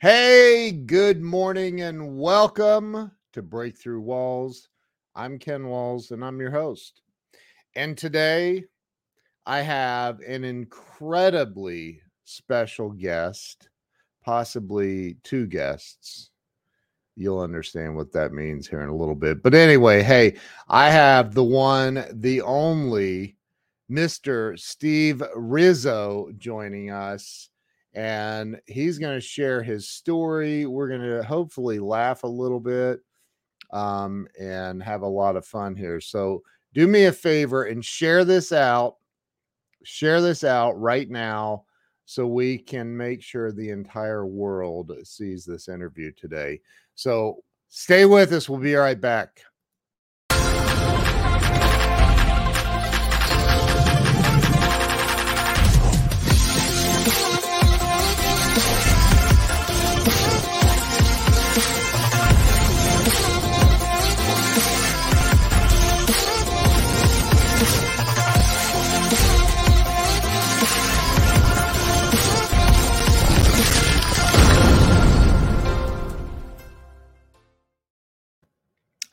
Hey, good morning and welcome to Breakthrough Walls. I'm Ken Walls and I'm your host. And today I have an incredibly special guest, possibly two guests. You'll understand what that means here in a little bit. But anyway, hey, I have the one, the only Mr. Steve Rizzo joining us and he's going to share his story. We're going to hopefully laugh a little bit um, and have a lot of fun here. So, do me a favor and share this out. Share this out right now so we can make sure the entire world sees this interview today. So, stay with us. We'll be right back.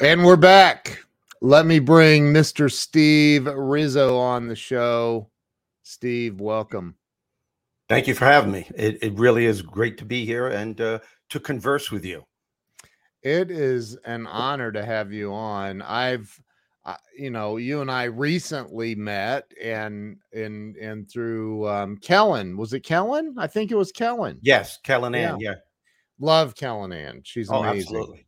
And we're back. Let me bring Mr. Steve Rizzo on the show. Steve, welcome. Thank you for having me. It, it really is great to be here and uh, to converse with you. It is an honor to have you on. I've, uh, you know, you and I recently met, and and and through um, Kellen. Was it Kellen? I think it was Kellen. Yes, Kellen Ann. Yeah. yeah. Love Kellen Ann. She's oh, amazing. Absolutely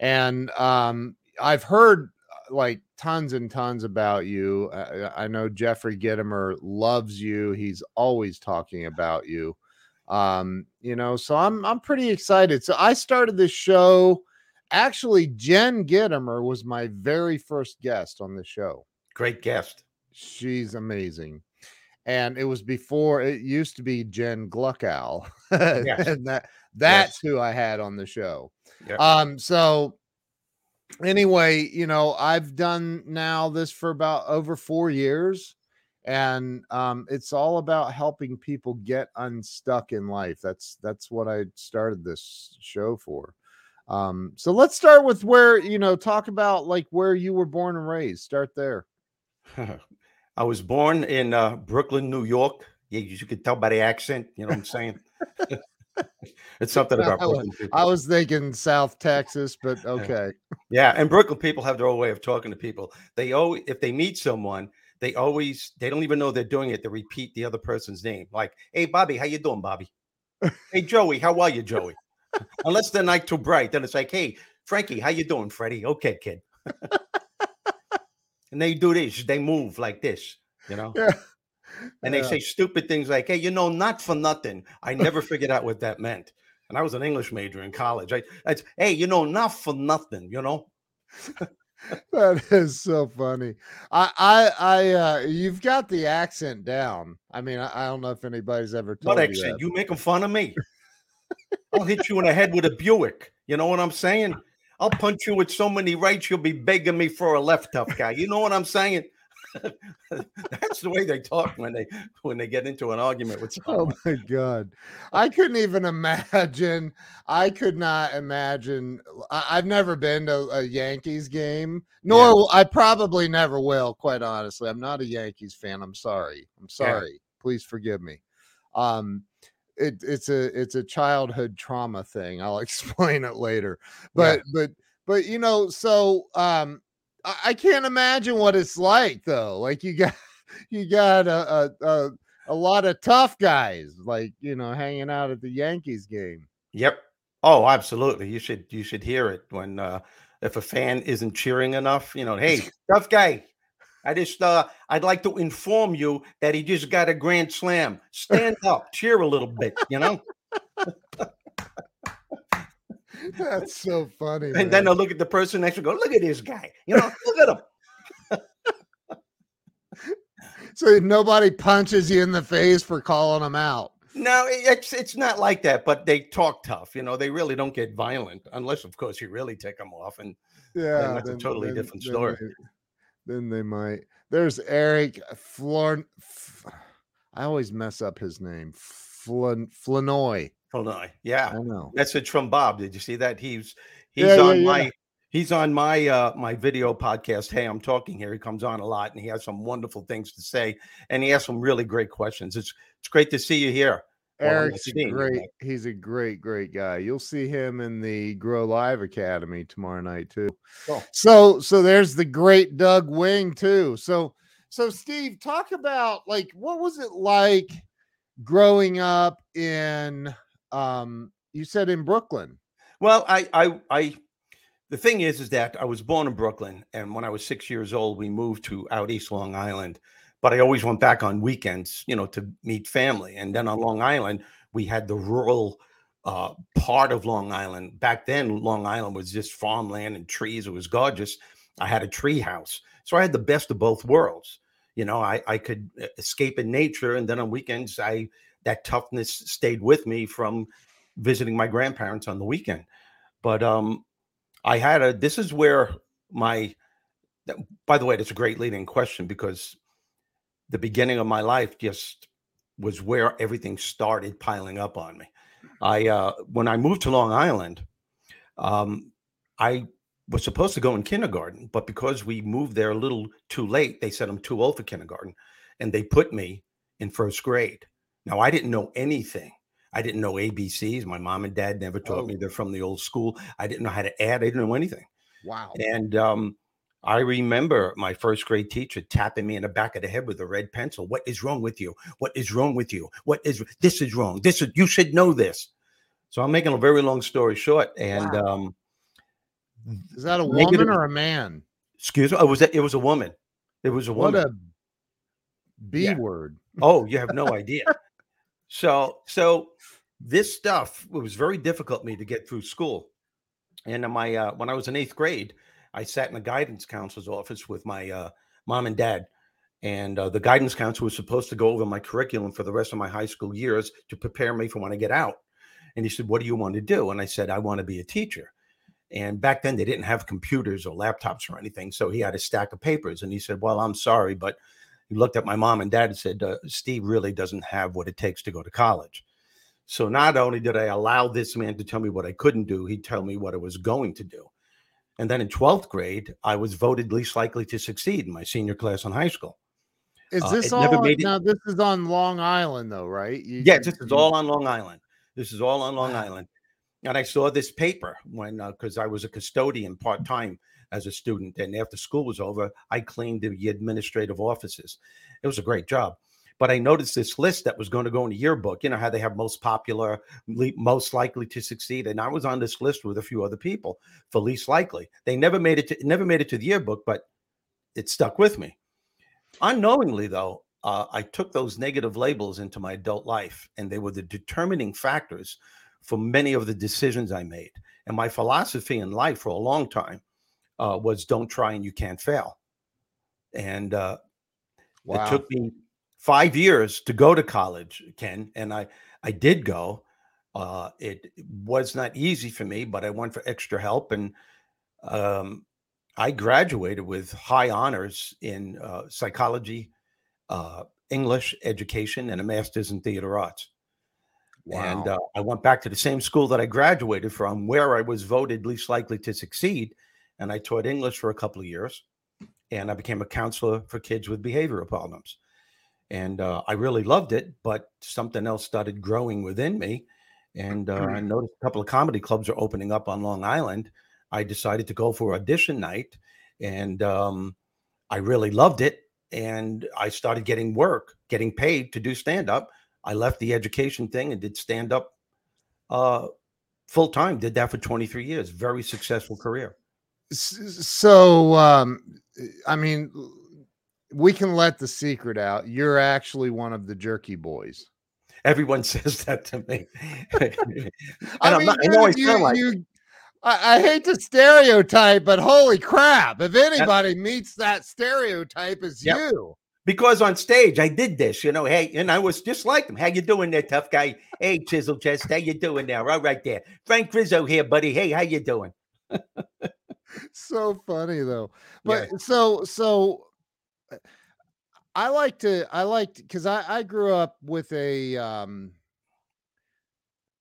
and um, I've heard uh, like tons and tons about you. Uh, I know Jeffrey Gitomer loves you. He's always talking about you. Um, you know, so I'm I'm pretty excited. So I started this show. Actually, Jen Gitomer was my very first guest on the show. Great guest. She's amazing. And it was before it used to be Jen Gluckow. Yes. and that that's yes. who I had on the show. Yep. Um, so anyway, you know, I've done now this for about over four years, and um, it's all about helping people get unstuck in life. That's that's what I started this show for. Um, so let's start with where you know, talk about like where you were born and raised. Start there. I was born in uh, Brooklyn, New York. Yeah, you could tell by the accent. You know what I'm saying? it's something about Brooklyn people. I was thinking South Texas, but okay. Yeah, and Brooklyn people have their own way of talking to people. They always, if they meet someone, they always they don't even know they're doing it. They repeat the other person's name, like, "Hey, Bobby, how you doing, Bobby? hey, Joey, how are you, Joey?" Unless they're night too bright, then it's like, "Hey, Frankie, how you doing, Freddie? Okay, kid." and they do this. They move like this, you know. Yeah and they say stupid things like, "Hey, you know, not for nothing." I never figured out what that meant, and I was an English major in college. I, I "Hey, you know, not for nothing," you know. that is so funny. I, I, I, uh, you've got the accent down. I mean, I, I don't know if anybody's ever told what accent? You, you making fun of me? I'll hit you in the head with a Buick. You know what I'm saying? I'll punch you with so many rights, you'll be begging me for a left tough guy. You know what I'm saying? That's the way they talk when they when they get into an argument with oh someone. Oh my god. I couldn't even imagine. I could not imagine. I, have never been to a Yankees game, nor yeah. I probably never will, quite honestly. I'm not a Yankees fan. I'm sorry. I'm sorry. Yeah. Please forgive me. Um it, it's a it's a childhood trauma thing. I'll explain it later. But yeah. but but you know, so um I can't imagine what it's like though. Like you got you got a, a, a a lot of tough guys, like you know, hanging out at the Yankees game. Yep. Oh, absolutely. You should you should hear it when uh if a fan isn't cheering enough, you know, hey, tough guy. I just uh I'd like to inform you that he just got a grand slam. Stand up, cheer a little bit, you know. That's so funny. And man. then they'll look at the person next to go, look at this guy. You know, look at him. so nobody punches you in the face for calling them out. No, it's it's not like that, but they talk tough. You know, they really don't get violent unless, of course, you really take them off, and yeah, that's then, a totally then, different story. Then they, then they, might. There's Eric Florn. I always mess up his name. Flanoy. Illinois. Yeah, I know. message from Bob. Did you see that? He's he's Yeah, yeah, on yeah. my he's on my uh my video podcast. Hey, I'm talking here. He comes on a lot and he has some wonderful things to say and he has some really great questions. It's it's great to see you here. Eric's great. He's a great, great guy. You'll see him in the Grow Live Academy tomorrow night too. Cool. So, so there's the great Doug Wing too. So, so Steve, talk about like what was it like growing up in? Um, you said in Brooklyn. Well, I, I, I, the thing is, is that I was born in Brooklyn, and when I was six years old, we moved to out East Long Island. But I always went back on weekends, you know, to meet family. And then on Long Island, we had the rural uh, part of Long Island. Back then, Long Island was just farmland and trees. It was gorgeous. I had a tree house, so I had the best of both worlds. You know, I, I could uh, escape in nature, and then on weekends, I that toughness stayed with me from visiting my grandparents on the weekend. But um, I had a. This is where my. By the way, that's a great leading question because the beginning of my life just was where everything started piling up on me. I uh, when I moved to Long Island, um, I was supposed to go in kindergarten, but because we moved there a little too late, they said I'm too old for kindergarten, and they put me in first grade. Now I didn't know anything. I didn't know ABCs. My mom and dad never taught Oh. me. They're from the old school. I didn't know how to add. I didn't know anything. Wow. And um, I remember my first grade teacher tapping me in the back of the head with a red pencil. What is wrong with you? What is wrong with you? What is this is wrong? This is you should know this. So I'm making a very long story short. And um, Is that a Negative- woman or a man? excuse me, oh, was that it was a woman? It was a What woman. a B Yeah. word. Oh, you have no idea. So, so this stuff was very difficult for me to get through school. And my uh, when I was in eighth grade, I sat in the guidance counselor's office with my uh, mom and dad, and uh, the guidance counselor was supposed to go over my curriculum for the rest of my high school years to prepare me for when I get out. And he said, "What do you want to do?" And I said, "I want to be a teacher." And back then they didn't have computers or laptops or anything, so he had a stack of papers. And he said, "Well, I'm sorry, but." He looked at my mom and dad and said, uh, Steve really doesn't have what it takes to go to college. So not only did I allow this man to tell me what I couldn't do, he'd tell me what I was going to do. And then in 12th grade, I was voted least likely to succeed in my senior class in high school. Is Uh, this all? on- it- Now this is on Long Island, though, right? You- Yeah, this is all on Long Island. This is all on Long Island. And I saw this paper when, because I was a custodian part time as a student. And after school was over, I cleaned the administrative offices. It was a great job. But I noticed this list that was going to go in the yearbook. You know how they have most popular, most likely to succeed, and I was on this list with a few other people for least likely. They never made it. To, never made it to the yearbook, but it stuck with me. Unknowingly, though, uh, I took those negative labels into my adult life, and they were the determining factors for many of the decisions I made. And my philosophy in life for a long time uh, was don't try and you can't fail. And uh, Wow. it took me five years to go to college, Ken, and I I did go. Uh, it was not easy for me, but I went for extra help, and um, I graduated with high honors in uh, psychology, uh, English education, and a master's in theater arts. And uh, I went back to the same school that I graduated from, where I was voted least likely to succeed, and I taught English for a couple of years, and I became a counselor for kids with behavioral problems. And uh, I really loved it, but something else started growing within me. And uh, I noticed a couple of comedy clubs are opening up on Long Island. I decided to go for audition night, and um, I really loved it. And I started getting work, getting paid to do stand up. I left the education thing and did stand up uh, full time. Did that for 23 years. Very successful career. So, um, I mean, we can let the secret out. You're actually one of the jerky boys. Everyone says that to me. and I I'm mean, not, I know I sound like you I, I hate to stereotype, but holy crap! If anybody meets that stereotype, it's Yep. you. because on stage I did this, you know. Hey, and I was just like him. How you doing there, tough guy? Hey, chisel chest, how you doing there? All right there. Frank Rizzo here, buddy. Hey, how you doing? so funny though Yeah. but so so uh, i like to i like because I, I grew up with a um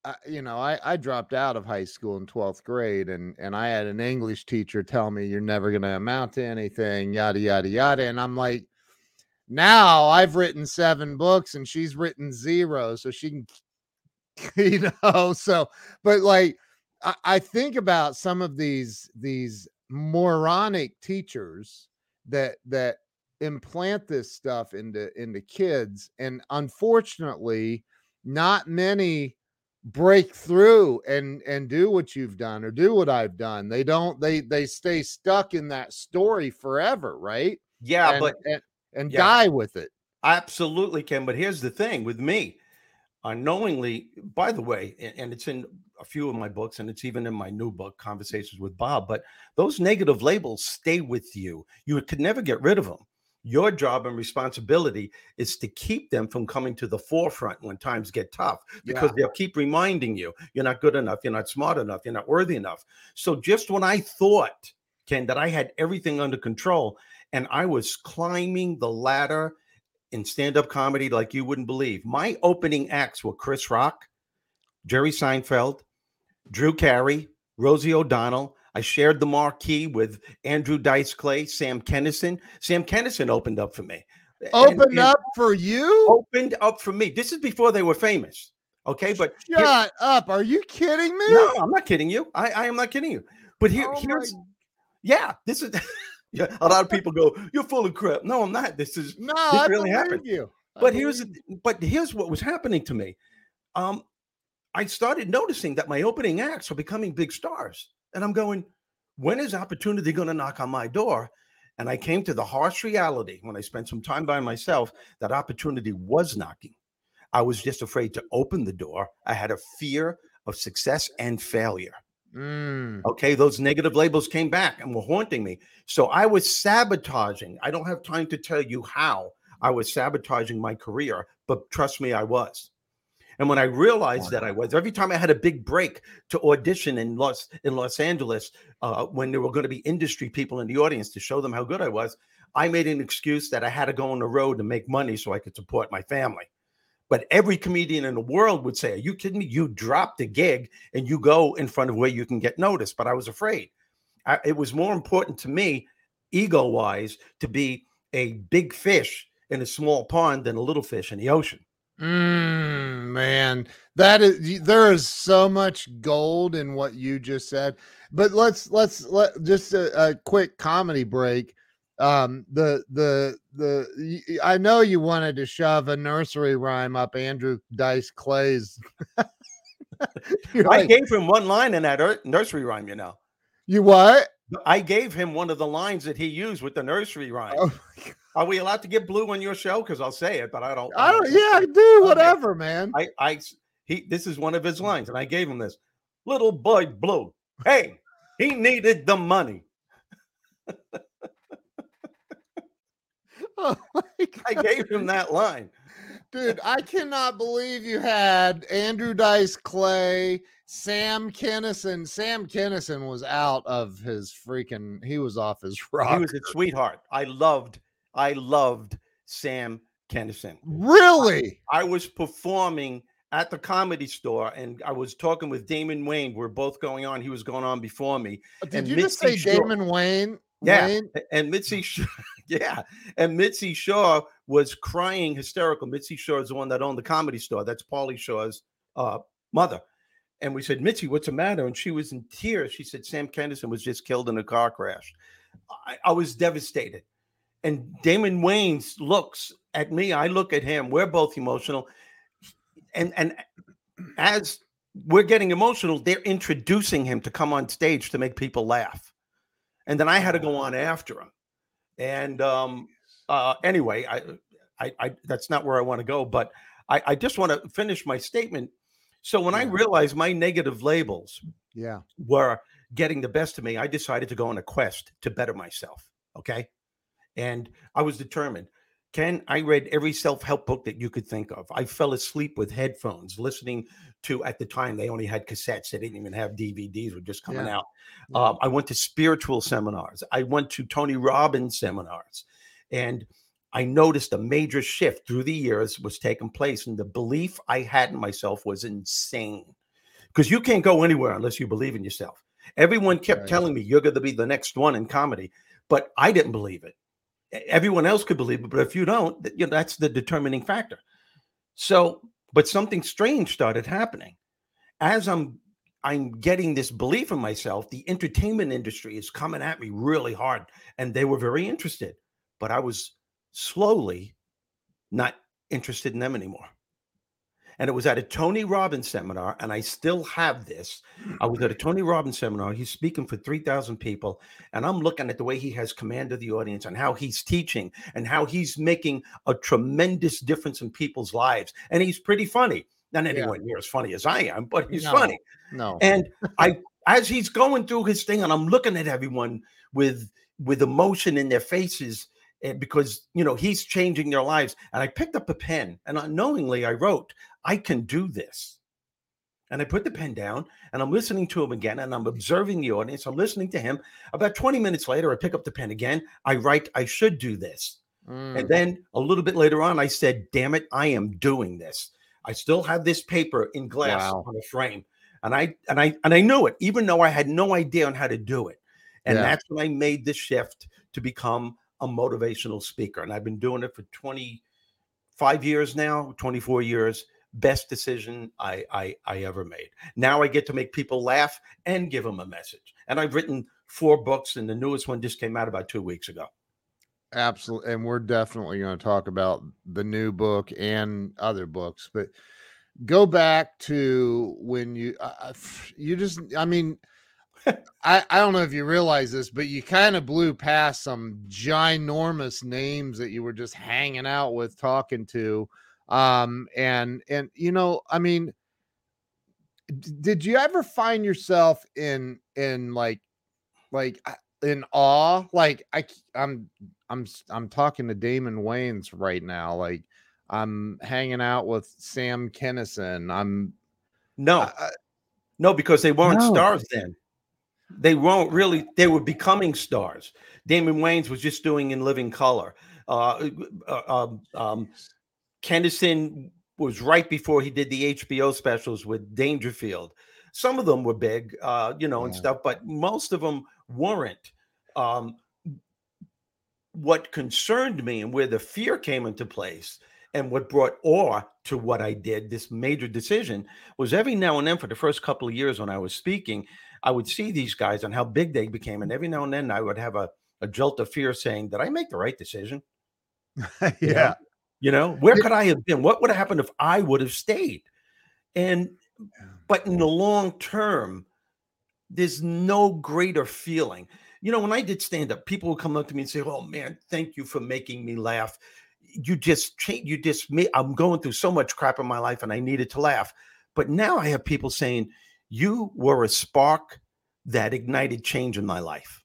I, you know, I, I dropped out of high school in 12th grade and, and I had an English teacher tell me you're never going to amount to anything, yada, yada, yada. And I'm like, now I've written seven books and she's written zero. So she can, you know, so, but like, I, I think about some of these, these moronic teachers that, that implant this stuff into, into kids. And unfortunately, not many break through and and do what you've done or do what I've done. They don't they they stay stuck in that story forever, right? Yeah, and, but and, and yeah. die with it. absolutely can. But here's the thing with me, unknowingly, by the way, and it's in a few of my books, and it's even in my new book, Conversations with Bob. But those negative labels stay with you. You could never get rid of them. Your job and responsibility is to keep them from coming to the forefront when times get tough because they'll keep reminding you you're not good enough, you're not smart enough, you're not worthy enough. So just when I thought, Ken, that I had everything under control and I was climbing the ladder in stand-up comedy like you wouldn't believe. My opening acts were Chris Rock, Jerry Seinfeld, Drew Carey, Rosie O'Donnell. I shared the marquee with Andrew Dice Clay, Sam Kinison. Sam Kinison opened up for me. Opened and up for you? opened up for me. This is before they were famous. Okay, but here- Shut up. Are you kidding me? no, I'm not kidding you. I, I am not kidding you. But here, Oh my- here's yeah, this is yeah. A lot of people go, "You're full of crap." No, I'm not. This is no, this I really happened. you. I but here's the- but here's what was happening to me. Um, I started noticing that my opening acts were becoming big stars, and I'm going, when is opportunity going to knock on my door? And I came to the harsh reality when I spent some time by myself that opportunity was knocking. I was just afraid to open the door. I had a fear of success and failure. Mm, Okay, those negative labels came back and were haunting me. So I was sabotaging. I don't have time to tell you how I was sabotaging my career, but trust me, I was. And when I realized that I was, every time I had a big break to audition in Los in Los Angeles, uh, when there were going to be industry people in the audience to show them how good I was, I made an excuse that I had to go on the road to make money so I could support my family. But every comedian in the world would say, Are you kidding me? You drop the gig and you go in front of where you can get noticed. But I was afraid. I, it was more important to me, ego wise, to be a big fish in a small pond than a little fish in the ocean. Mm, man, that is there is so much gold in what you just said. But let's let's let just a, a quick comedy break. Um, the the the I know you wanted to shove a nursery rhyme up Andrew Dice Clay's. You're I gave him one line in that er- nursery rhyme, you know. you what? I gave him one of the lines that he used with the nursery rhyme. Oh, Are we allowed to get blue on your show? Because I'll say it, but I don't. I don't. Yeah, I do whatever, man. I, I, he, this is one of his lines, and I gave him this. Little boy blue. Hey, he needed the money. Oh my I gave him that line. Dude, I cannot believe you had Andrew Dice Clay, Sam Kinison. Sam Kinison was out of his freaking. He was off his rock. He was a sweetheart. I loved, I loved Sam Kinison. really? I was performing at the comedy store and I was talking with Damon Wayans. We're both going on. He was going on before me. Did and you just say Shore- Damon Wayans? Yeah. Wayne? And Mitzi, Shore, yeah, and Mitzi Shore was crying hysterical. Mitzi Shore is the one that owned the comedy store. That's Pauly Shore's uh, mother. And we said, Mitzi, what's the matter? And she was in tears. She said, Sam Kinison was just killed in a car crash. I, I was devastated. And Damon Wayans looks at me. I look at him. We're both emotional. And and as we're getting emotional, they're introducing him to come on stage to make people laugh. And then I had to go on after him. And um, uh, anyway, I, I, I, that's not where I want to go, but I, I just want to finish my statement. So when I realized my negative labels Yeah. were getting the best of me, I decided to go on a quest to better myself. Okay. And I was determined. Ken, I read every self help book that you could think of. I fell asleep with headphones, listening to, at the time, they only had cassettes. They didn't even have DVDs, were just coming Yeah. out. Yeah. Um, I went to spiritual seminars. I went to Tony Robbins seminars. And I noticed a major shift through the years was taking place. And the belief I had in myself was insane. because you can't go anywhere unless you believe in yourself. Everyone kept Right. telling me you're going to be the next one in comedy, but I didn't believe it. Everyone else could believe it, but if you don't, you know, that's the determining factor. So, but something strange started happening as I'm I'm getting this belief in myself. The entertainment industry is coming at me really hard, and they were very interested, but I was slowly not interested in them anymore. And it was at a Tony Robbins seminar, and I still have this. I was at a Tony Robbins seminar. He's speaking for 3,000 people, and I'm looking at the way he has command of the audience and how he's teaching and how he's making a tremendous difference in people's lives. And he's pretty funny. Not Yeah. anywhere near as funny as I am, but he's No. funny. No. And I, as he's going through his thing, and I'm looking at everyone with with emotion in their faces, eh, because you know he's changing their lives. And I picked up a pen, and unknowingly I wrote, "I can do this." And I put the pen down, and I'm listening to him again, and I'm observing the audience. I'm listening to him. About 20 minutes later, I pick up the pen again. I write, "I should do this." Mm. And then a little bit later on, I said, damn it, I am doing this. I still have this paper in glass Wow. on a frame. And I and I and I knew it, even though I had no idea on how to do it. And Yeah. that's when I made the shift to become a motivational speaker. And I've been doing it for 25 years now, 24 years. Best decision I, I I ever made. Now I get to make people laugh and give them a message. And I've written four books, and the newest one just came out about two weeks ago. Absolutely. And we're definitely going to talk about the new book and other books, but go back to when you, f- you just, I mean, I, I don't know if you realize this, but you kind of blew past some ginormous names that you were just hanging out with, talking to. Um, and, and, you know, I mean, did you ever find yourself in, in like, like, in awe? Like, I I'm I'm I'm talking to Damon Wayans right now. Like I'm hanging out with Sam Kinison. I'm No, I- I- No, because they weren't No. stars then. They weren't really. They were becoming stars. Damon Wayans was just doing in living color. Uh, uh, um, um, Kinison was right before he did the HBO specials with Dangerfield. Some of them were big, uh, you know, and stuff, but most of them weren't. Um, what concerned me and where the fear came into place and what brought awe to what I did, this major decision, was every now and then for the first couple of years when I was speaking, I would see these guys and how big they became. And every now and then I would have a, a jolt of fear saying, Did I make the right decision? yeah. You know, where could I have been? What would have happened if I would have stayed? And, but in the long term, there's no greater feeling. You know, when I did stand up, people would come up to me and say, Oh man, thank you for making me laugh. You just change, you just made, I'm going through so much crap in my life and I needed to laugh. But now I have people saying, You were a spark that ignited change in my life.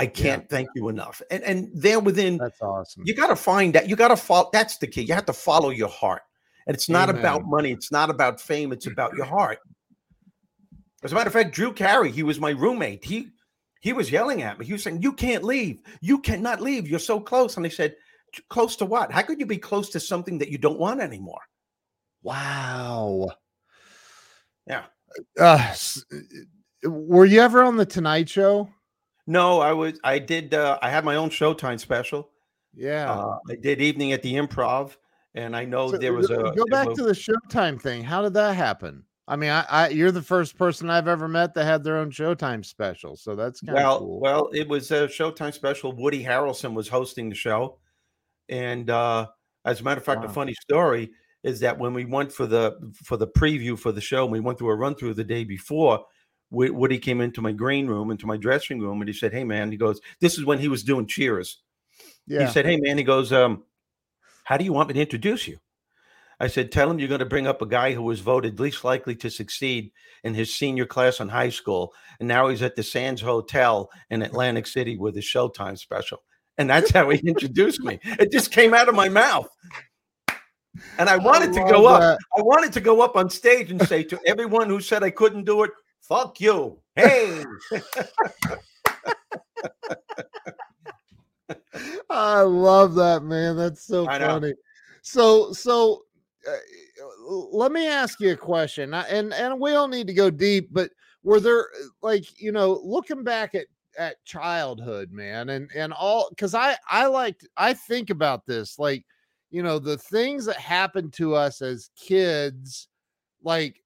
I can't thank you enough. And and they're within That's awesome. you got to find that you got to follow that's the key you have to follow your heart. And it's not about money it's not about fame it's about your heart. As a matter of fact drew carey he was my roommate. He he was yelling at me. He was saying you can't leave. You cannot leave. You're so close. And i said close to what? How could you be close to something that you don't want anymore? Wow. Yeah. Uh, were you ever on the Tonight Show? No i was i did uh, i had my own showtime special Yeah. uh, i did evening at the improv and i know So, there was a go back was- to the Showtime thing. How did that happen? I mean, I, I you're the first person I've ever met that had their own Showtime special, so that's kind of well, cool. well, it was a Showtime special. Woody Harrelson was hosting the show, and uh, as a matter of fact, Wow. a funny story is that when we went for the for the preview for the show, and we went through a run through the day before. Wo- Woody came into my green room, into my dressing room, and he said, "Hey, man," he goes, "This is when he was doing Cheers." yeah. He said, "Hey, man," he goes, um, "How do you want me to introduce you?" I said, "Tell him you're going to bring up a guy who was voted least likely to succeed in his senior class in high school, and now he's at the Sands Hotel in Atlantic City with his Showtime special." And that's how he introduced me. It just came out of my mouth. And I wanted to go love up. I wanted to go up on stage and say to everyone who said I couldn't do it, "Fuck you!" Hey, I love that man. That's so I know. funny. So so uh, let me ask you a question, I- and and we don't need to go deep, but were there uh, like you know looking back at at childhood, man, and and all because I I like I think about this like you know the things that happened to us as kids, like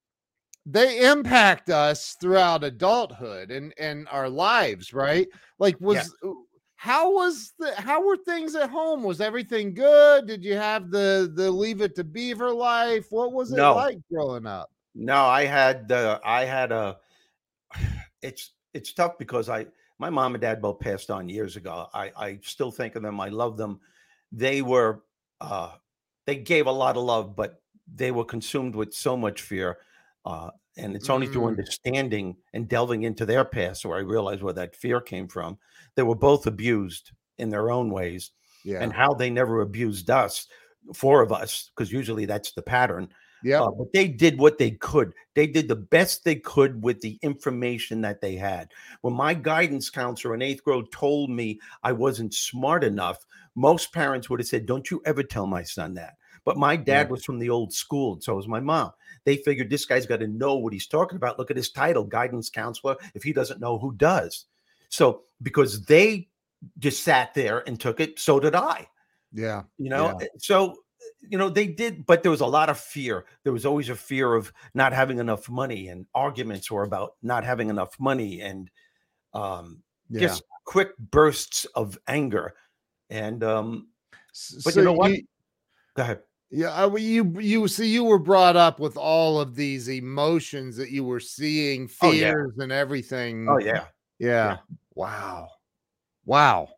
they impact us throughout adulthood and and our lives, right? Like was Yeah. uh, how was the how were things at home? Was everything good? Did you have the the leave it to beaver life? What was it No. like growing up? No, I had uh, I had a. It's it's tough because I my mom and dad both passed on years ago. I I still think of them. I love them. They were uh, they gave a lot of love, but they were consumed with so much fear. Uh, and it's only through Mm, understanding and delving into their past where I realized where that fear came from. They were both abused in their own ways, yeah. and how they never abused us, four of us, because usually that's the pattern Yep. uh, but they did what they could. They did the best they could with the information that they had. When my guidance counselor in eighth grade told me I wasn't smart enough, most parents would have said, Don't you ever tell my son that. But my dad Yeah. was from the old school, and so was my mom. They figured this guy's got to know what he's talking about. Look at his title, guidance counselor. If he doesn't know, who does? So, because they just sat there and took it, so did I Yeah. you know Yeah. Eh, so you know they did but there was a lot of fear there was always a fear of not having enough money and arguments were about not having enough money and um Yeah. just quick bursts of anger and um but so you know what you- go ahead Yeah, I, you you see, you were brought up with all of these emotions that you were seeing, Oh, yeah. fears and everything. oh yeah yeah. Wow, wow.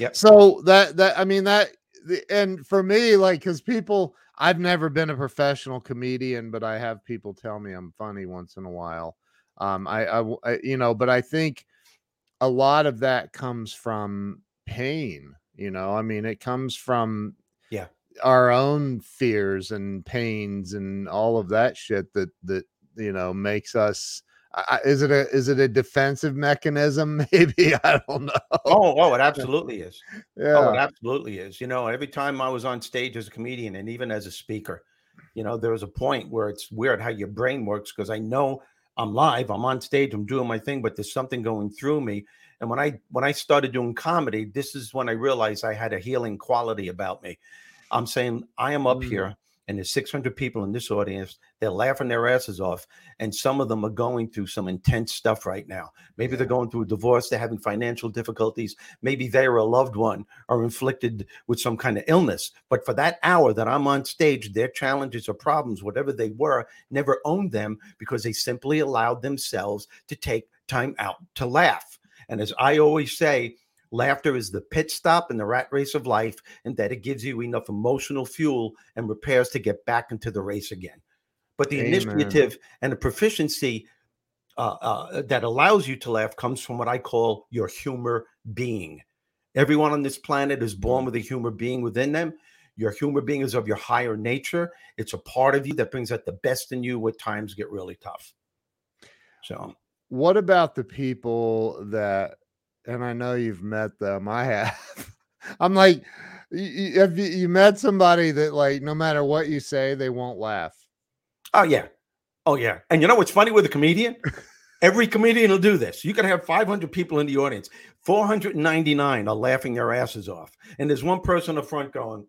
Yep. So that that I mean that, the- and for me, like, because people, I've never been a professional comedian, but I have people tell me I'm funny once in a while. Um, I, I, you know, but I think a lot of that comes from pain. You know, I mean, it comes from Yeah. Our own fears and pains and all of that shit that that you know makes us. I, is it a is it a defensive mechanism? Maybe I don't know. oh oh it absolutely is yeah, Oh, it absolutely is. You know, every time I was on stage as a comedian and even as a speaker, you know, there was a point where it's weird how your brain works because I know I'm live, I'm on stage, I'm doing my thing, but there's something going through me. And when I when I started doing comedy, this is when I realized I had a healing quality about me. I'm saying I am up Mm. here and there's 600 people in this audience. They're laughing their asses off, and some of them are going through some intense stuff right now. Maybe they're going through a divorce, they're having financial difficulties, maybe they or a loved one are inflicted with some kind of illness. But for that hour that I'm on stage, their challenges or problems, whatever they were, never owned them because they simply allowed themselves to take time out to laugh. And as I always say, laughter is the pit stop in the rat race of life, and that it gives you enough emotional fuel and repairs to get back into the race again. But the Amen. initiative and the proficiency uh, uh, that allows you to laugh comes from what I call your humor being. Everyone on this planet is born with a humor being within them. Your humor being is of your higher nature. It's a part of you that brings out the best in you when times get really tough. So, what about the people that and i know you've met them i have i'm like have you, you met somebody that like no matter what you say they won't laugh oh yeah, oh yeah. And you know what's funny with a comedian? Every comedian will do this. You can have 500 people in the audience. 499 are laughing their asses off, and there's one person in the front going.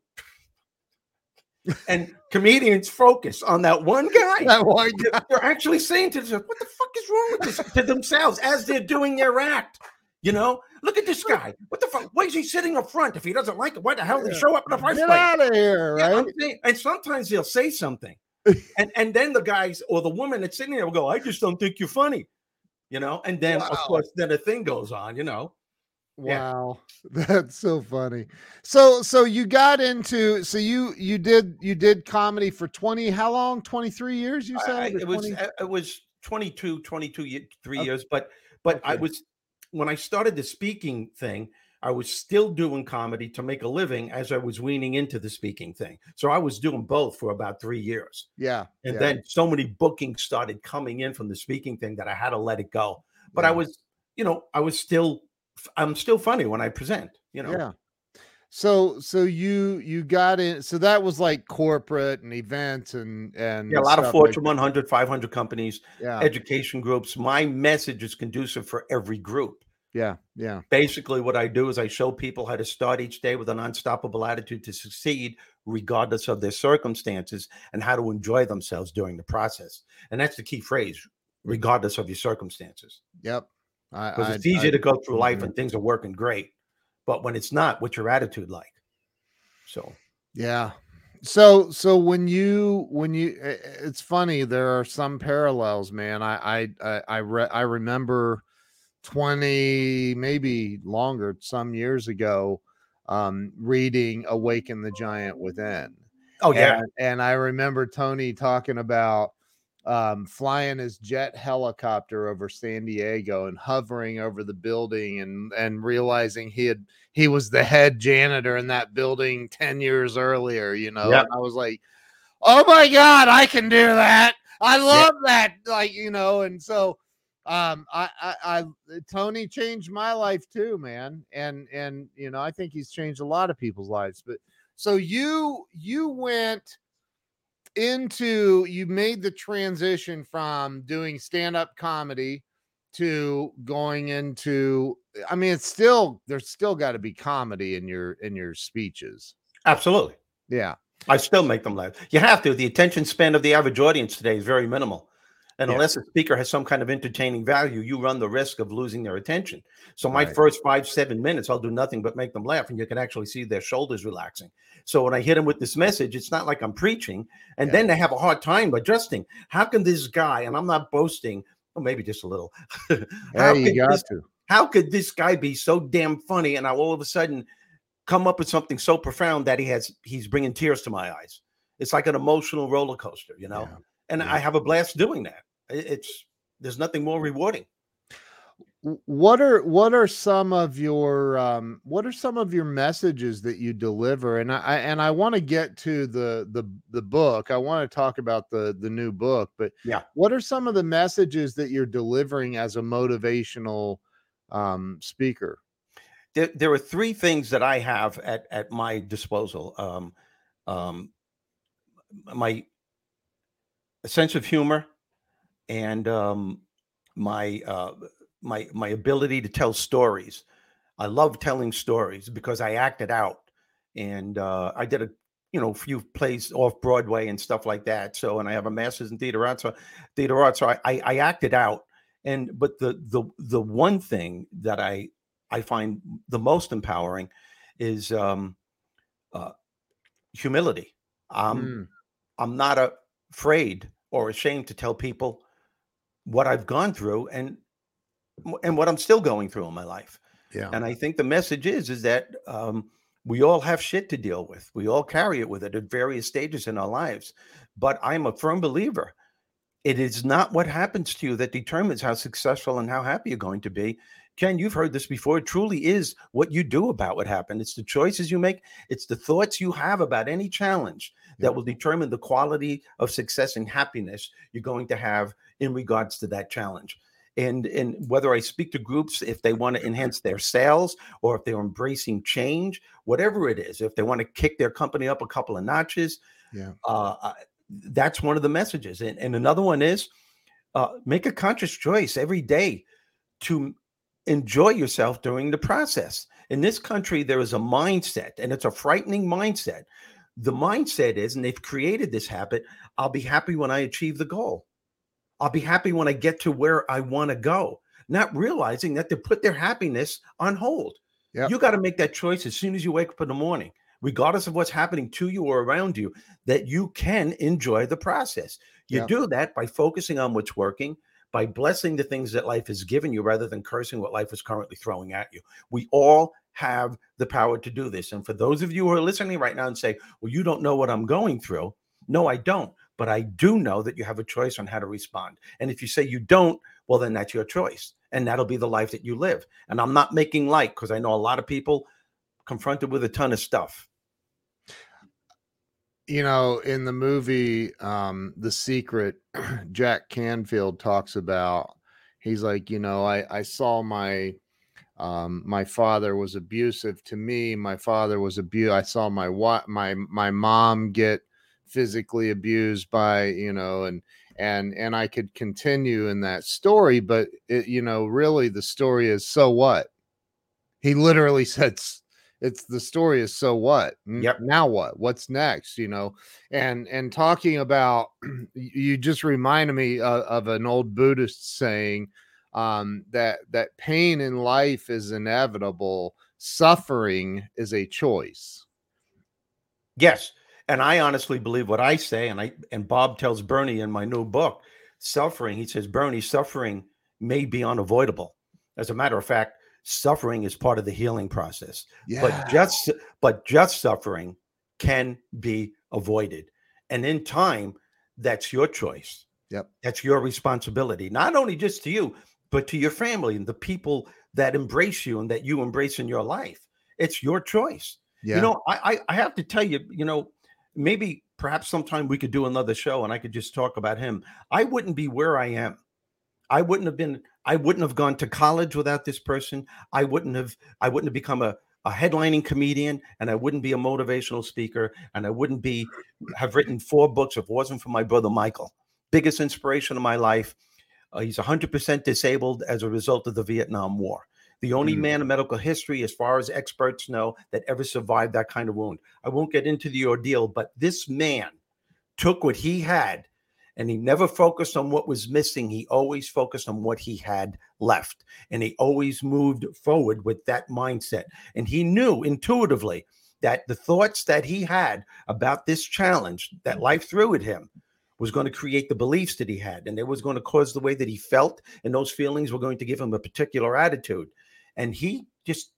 And comedians focus on that one guy. that one guy- They're actually saying to themselves, "What the fuck is wrong with this?" to themselves as they're doing their act. You know, look at this guy. What the fuck? Why is he sitting up front? If he doesn't like it, why the hell did he show up in the first get place? out of here right I'm saying- and sometimes he'll say something, and and then the guys or the woman that's sitting there will go, "I just don't think you're funny," you know. And then of course, then a thing goes on, you know. Yeah. wow that's so funny so so you got into so you you did you did comedy for 20 how long 23 years you said I- it was 20? uh, it was 22 22 three Okay. years but but i was when i started the speaking thing i was still doing comedy to make a living as i was weaning into the speaking thing. So i was doing both for about three years. Yeah and yeah, then so many bookings started coming in from the speaking thing that i had to let it go. But i was you know i was still i'm still funny when i present you know? Yeah. So so you you got in so that was like corporate and events and and Yeah, a lot of Fortune like 100, 500 companies, yeah education groups. My message is conducive for every group. yeah yeah Basically, what I do is I show people how to start each day with an unstoppable attitude to succeed, regardless of their circumstances, and how to enjoy themselves during the process. And that's the key phrase, regardless of your circumstances. yep Because it's easier I- to go through life and things are working great. But when it's not, what's your attitude like? So Yeah. So so when you when you it's funny there are some parallels, man. I I I I, re- I remember 20 maybe longer some years ago um reading Awaken the Giant Within. oh yeah. And, and I remember Tony talking about um, flying his jet helicopter over San Diego and hovering over the building and and realizing he had he was the head janitor in that building 10 years earlier, you know. Yep. And I was like, oh my God, I can do that. I love that. Like, you know, and so um I, I I Tony changed my life too, man. And and you know, I think he's changed a lot of people's lives. But so you you went into you made the transition from doing stand-up comedy to going into I mean it's still there's still got to be comedy in your in your speeches. Absolutely. Yeah. I still make them laugh. You have to. The attention span of the average audience today is very minimal. And Yeah. unless a speaker has some kind of entertaining value, you run the risk of losing their attention. So my Right. first five, seven minutes, I'll do nothing but make them laugh, and you can actually see their shoulders relaxing. So when I hit them with this message, it's not like I'm preaching, and Yeah. then they have a hard time adjusting. How can this guy, and I'm not boasting, well, maybe just a little. how, Hey, could you got this, to. how could this guy be so damn funny, and I all of a sudden come up with something so profound that he has he's bringing tears to my eyes. It's like an emotional roller coaster, you know. Yeah. And. I have a blast doing that. It- It's there's nothing more rewarding. What are what are some of your um what are some of your messages that you deliver and I, I and I want to get to the the the book. I want to talk about the the new book, but Yeah. what are some of the messages that you're delivering as a motivational um speaker? There, there are three things that I have at at my disposal. Um, um, my sense of humor and um, my uh, my my ability to tell stories. I love telling stories because I acted out, and uh, I did a you know few plays off Broadway and stuff like that. So, and I have a master's in theater arts. So, theater arts. So I, I I act it out. And but the the the one thing that I I find the most empowering is um, uh, humility. Um, Mm, I'm not afraid or ashamed to tell people what I've gone through and and what I'm still going through in my life. yeah. And I think the message is is that um, we all have shit to deal with. We all carry it with it at various stages in our lives. But I'm a firm believer. It is not what happens to you that determines how successful and how happy you're going to be. Ken, you've heard this before. It truly is what you do about what happened. It's the choices you make. It's the thoughts you have about any challenge. That will determine the quality of success and happiness you're going to have in regards to that challenge. And, and whether I speak to groups, if they want to enhance their sales or if they're embracing change, whatever it is, if they want to kick their company up a couple of notches, Yeah. uh, uh, that's one of the messages. And, and another one is uh, make a conscious choice every day to enjoy yourself during the process. In this country, there is a mindset, and it's a frightening mindset. The mindset is, and they've created this habit I'll be happy when I achieve the goal. I'll be happy when I get to where I want to go, not realizing that they put their happiness on hold. Yep. You got to make that choice as soon as you wake up in the morning, regardless of what's happening to you or around you, that you can enjoy the process. You Yep. do that by focusing on what's working, by blessing the things that life has given you rather than cursing what life is currently throwing at you. We all have the power to do this. And for those of you who are listening right now and say, well, you don't know what I'm going through. No, I don't. But I do know that you have a choice on how to respond. And if you say you don't, well, then that's your choice. And that'll be the life that you live. And I'm not making light because I know a lot of people confronted with a ton of stuff. you know in the movie um the secret jack canfield talks about he's like you know i i saw my Um, my father was abusive to me. My father was abused. I saw my wa- my my mom get physically abused by you know and and and I could continue in that story, but it, you know, really the story is so what? He literally said it's the story is so what? Yep. Now what? What's next? You know, and and talking about you just reminded me of, of an old Buddhist saying um, that that pain in life is inevitable, suffering is a choice. Yes, and I honestly believe what I say, and I and Bob tells Bernie in my new book, suffering. He says, Bernie, suffering may be unavoidable. As a matter of fact, suffering is part of the healing process. Yeah. But just but just suffering can be avoided. And in time, that's your choice. Yep. That's your responsibility, not only just to you, but to your family and the people that embrace you and that you embrace in your life. It's your choice. Yeah. You know, I, I I have to tell you, you know, maybe perhaps sometime we could do another show and I could just talk about him. I wouldn't be where I am. I wouldn't have been I wouldn't have gone to college without this person. I wouldn't have I wouldn't have become a a headlining comedian and I wouldn't be a motivational speaker and I wouldn't be have written four books if it wasn't for my brother Michael. Biggest inspiration of my life. Uh, he's 100% disabled as a result of the Vietnam War the only mm. man in medical history, as far as experts know, that ever survived that kind of wound. I won't get into the ordeal, but this man took what he had and he never focused on what was missing. He always focused on what he had left. And he always moved forward with that mindset. And he knew intuitively that the thoughts that he had about this challenge that life threw at him was going to create the beliefs that he had. And it was going to cause the way that he felt. And those feelings were going to give him a particular attitude and he just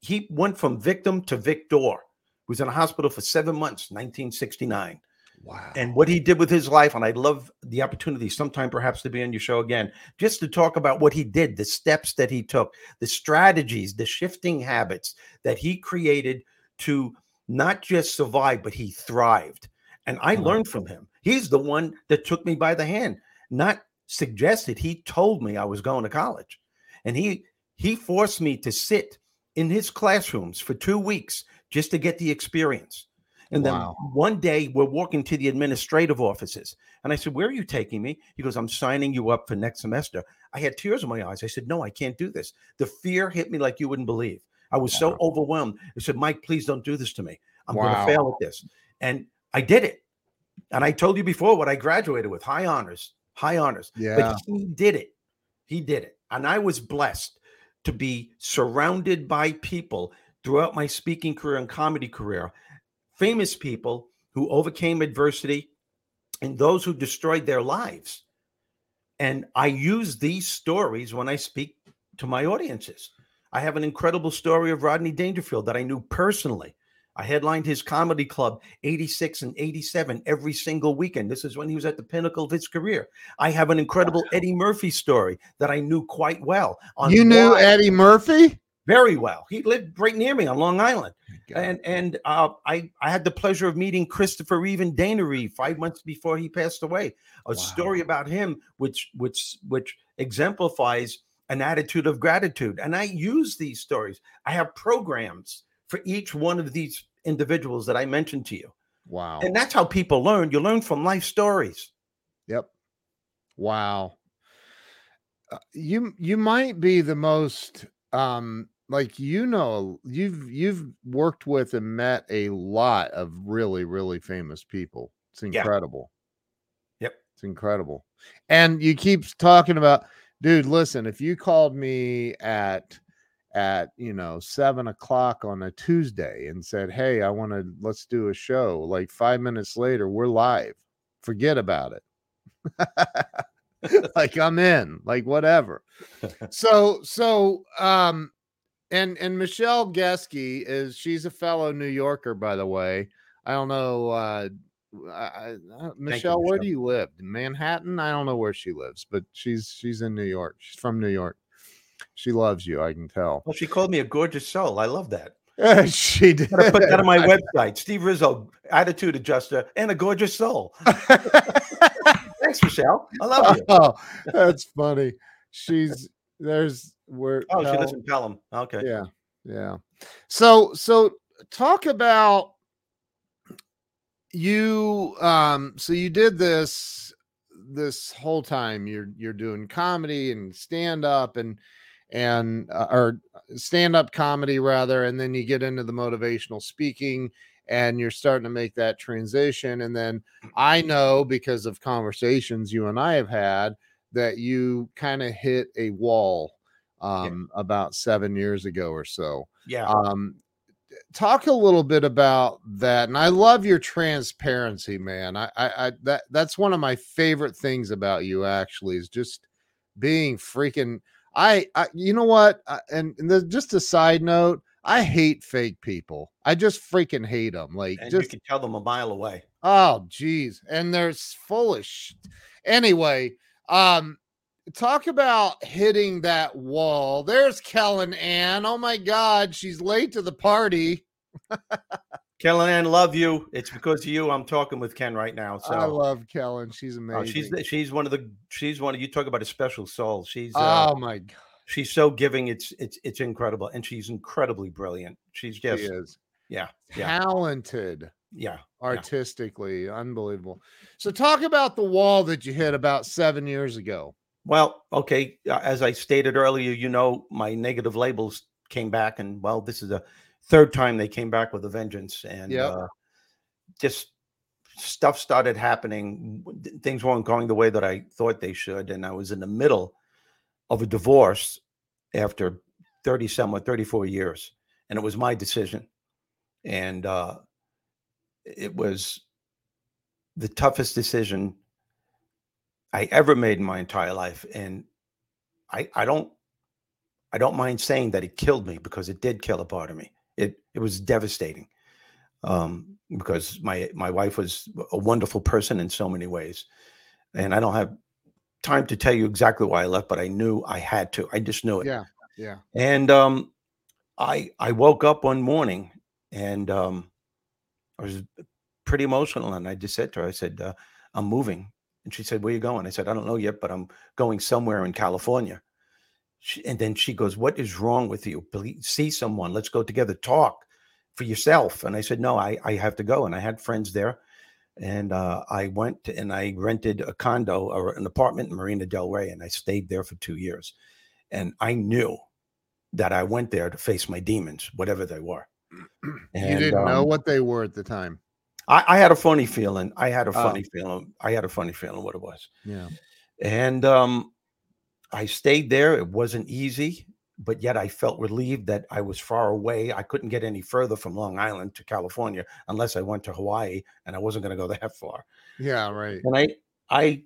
he went from victim to victor. He was in a hospital for seven months, 1969. Wow. And what he did with his life, and I'd love the opportunity sometime perhaps to be on your show again, just to talk about what he did, the steps that he took, the strategies, the shifting habits that he created to not just survive, but he thrived. And I learned from him. He's the one that took me by the hand, not suggested. He told me I was going to college. And he he forced me to sit in his classrooms for two weeks just to get the experience. And wow. then one day we're walking to the administrative offices. And I said, Where are you taking me? He goes, I'm signing you up for next semester. I had tears in my eyes. I said, No, I can't do this. The fear hit me like you wouldn't believe. I was wow. so overwhelmed. I said, Mike, please don't do this to me. I'm wow. going to fail at this. And I did it. And I told you before what I graduated with high honors, high honors. Yeah. But he did it. He did it. And I was blessed to be surrounded by people throughout my speaking career and comedy career, famous people who overcame adversity and those who destroyed their lives. And I use these stories when I speak to my audiences. I have an incredible story of Rodney Dangerfield that I knew personally. I headlined his comedy club 86 and 87 every single weekend. This is when he was at the pinnacle of his career. I have an incredible Eddie Murphy story that I knew quite well. you knew Eddie Murphy? Very well. He lived right near me on Long Island. And and uh, I, I had the pleasure of meeting Christopher Reeve and Dana Reeve five months before he passed away. A wow. story about him which which which exemplifies an attitude of gratitude. And I use these stories. I have programs for each one of these individuals that I mentioned to you. Wow. And that's how people learn. You learn from life stories. Yep. Wow. Uh, you you might be the most um like you know you've you've worked with and met a lot of really really famous people. It's incredible. Yeah. Yep. It's incredible. And you keep talking about dude, listen, if you called me at at you know seven o'clock on a Tuesday and said, Hey, I want to let's do a show. Like five minutes later, we're live. Forget about it. like I'm in, like whatever. so so um and and Michelle Geske is she's a fellow New Yorker, by the way. I don't know uh I, I, Michelle, you, where Michelle. do you live? Manhattan? I don't know where she lives, but she's she's in New York. She's from New York. She loves you. I can tell. Well, she called me a gorgeous soul. I love that. she did. I put that on my website. Steve Rizzo, attitude adjuster, and a gorgeous soul. Thanks, Michelle. I love you. Oh, that's funny. She's there's where? Oh, she lives in Pelham. Okay. Yeah, yeah. So, so talk about you. Um, so you did this this whole time. You're you're doing comedy and stand up and and uh, or stand up comedy rather, and then you get into the motivational speaking and you're starting to make that transition. And then I know because of conversations you and I have had that you kind of hit a wall um, about seven years ago or so. Yeah. Um, talk a little bit about that, and I love your transparency, man. I, I, I that that's one of my favorite things about you. Actually, is just being freaking. I, I you know what? I, and, and the, just a side note, I hate fake people. I just freaking hate them. Like and you just can tell them a mile away. Oh, geez. And they're s- full of sh- Anyway, um, talk about hitting that wall. There's Kellen Ann. Oh my God, she's late to the party. Kellyanne, love you. It's because of you I'm talking with Ken right now. So I love Kellen. She's amazing. Oh, she's she's one of the she's one of you talk about a special soul. She's oh uh, my God, she's so giving. It's it's it's incredible, and she's incredibly brilliant. She's just she is yeah yeah talented yeah. artistically, unbelievable. So, talk about the wall that you hit about seven years ago. Well, okay. uh, As I stated earlier, you know, my negative labels came back, and well, this is the third time they came back with a vengeance, and Yep. uh, just stuff started happening. Things weren't going the way that I thought they should, and I was in the middle of a divorce after thirty some or thirty four years, and it was my decision, and uh, it was the toughest decision I ever made in my entire life. And I I don't I don't mind saying that it killed me because it did kill a part of me. It it was devastating. Um, because my my wife was a wonderful person in so many ways. And I don't have time to tell you exactly why I left, but I knew I had to. I just knew it. Yeah, yeah. And um, I I woke up one morning and um, I was pretty emotional, and I just said to her, I said, uh, "I'm moving," and she said, "Where you going?" I said, "I don't know yet, but I'm going somewhere in California." She, and then she goes, "What is wrong with you? Please see someone. Let's go together. Talk for yourself." And I said, "No, I I have to go." And I had friends there, and uh, I went and I rented a condo or an apartment in Marina Del Rey, and I stayed there for two years. And I knew that I went there to face my demons, whatever they were. And, you didn't know um, what they were at the time. I, I had a funny feeling. I had a Oh. funny feeling. I had a funny feeling what it was. Yeah. And um, I stayed there. It wasn't easy, but yet I felt relieved that I was far away. I couldn't get any further from Long Island to California unless I went to Hawaii, and I wasn't going to go that far. Yeah, right. And I, I,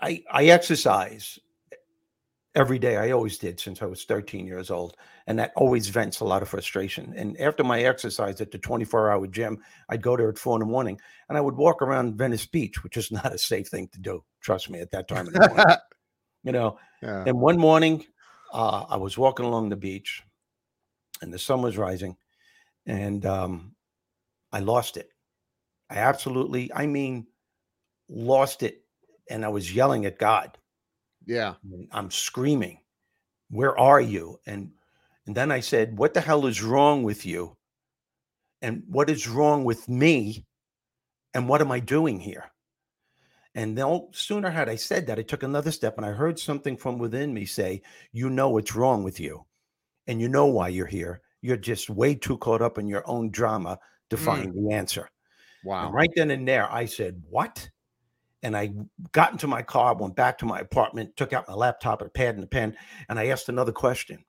I, I exercise every day. I always did since I was 13 years old, and that always vents a lot of frustration. And after my exercise at the 24-hour gym, I'd go there at four in the morning, and I would walk around Venice Beach, which is not a safe thing to do. Trust me, at that time in the morning, you know. yeah. And one morning, uh, I was walking along the beach, and the sun was rising, and um, I lost it. I absolutely, I mean, lost it, and I was yelling at God. Yeah. and I'm screaming, "Where are you?" And and then I said, "What the hell is wrong with you? And what is wrong with me? And what am I doing here?" And no sooner had I said that, I took another step and I heard something from within me say, You know what's wrong with you. And you know why you're here. You're just way too caught up in your own drama to Mm. find the answer. Wow. And right then and there, I said, What? And I got into my car, went back to my apartment, took out my laptop, a pad, and a pen, and I asked another question.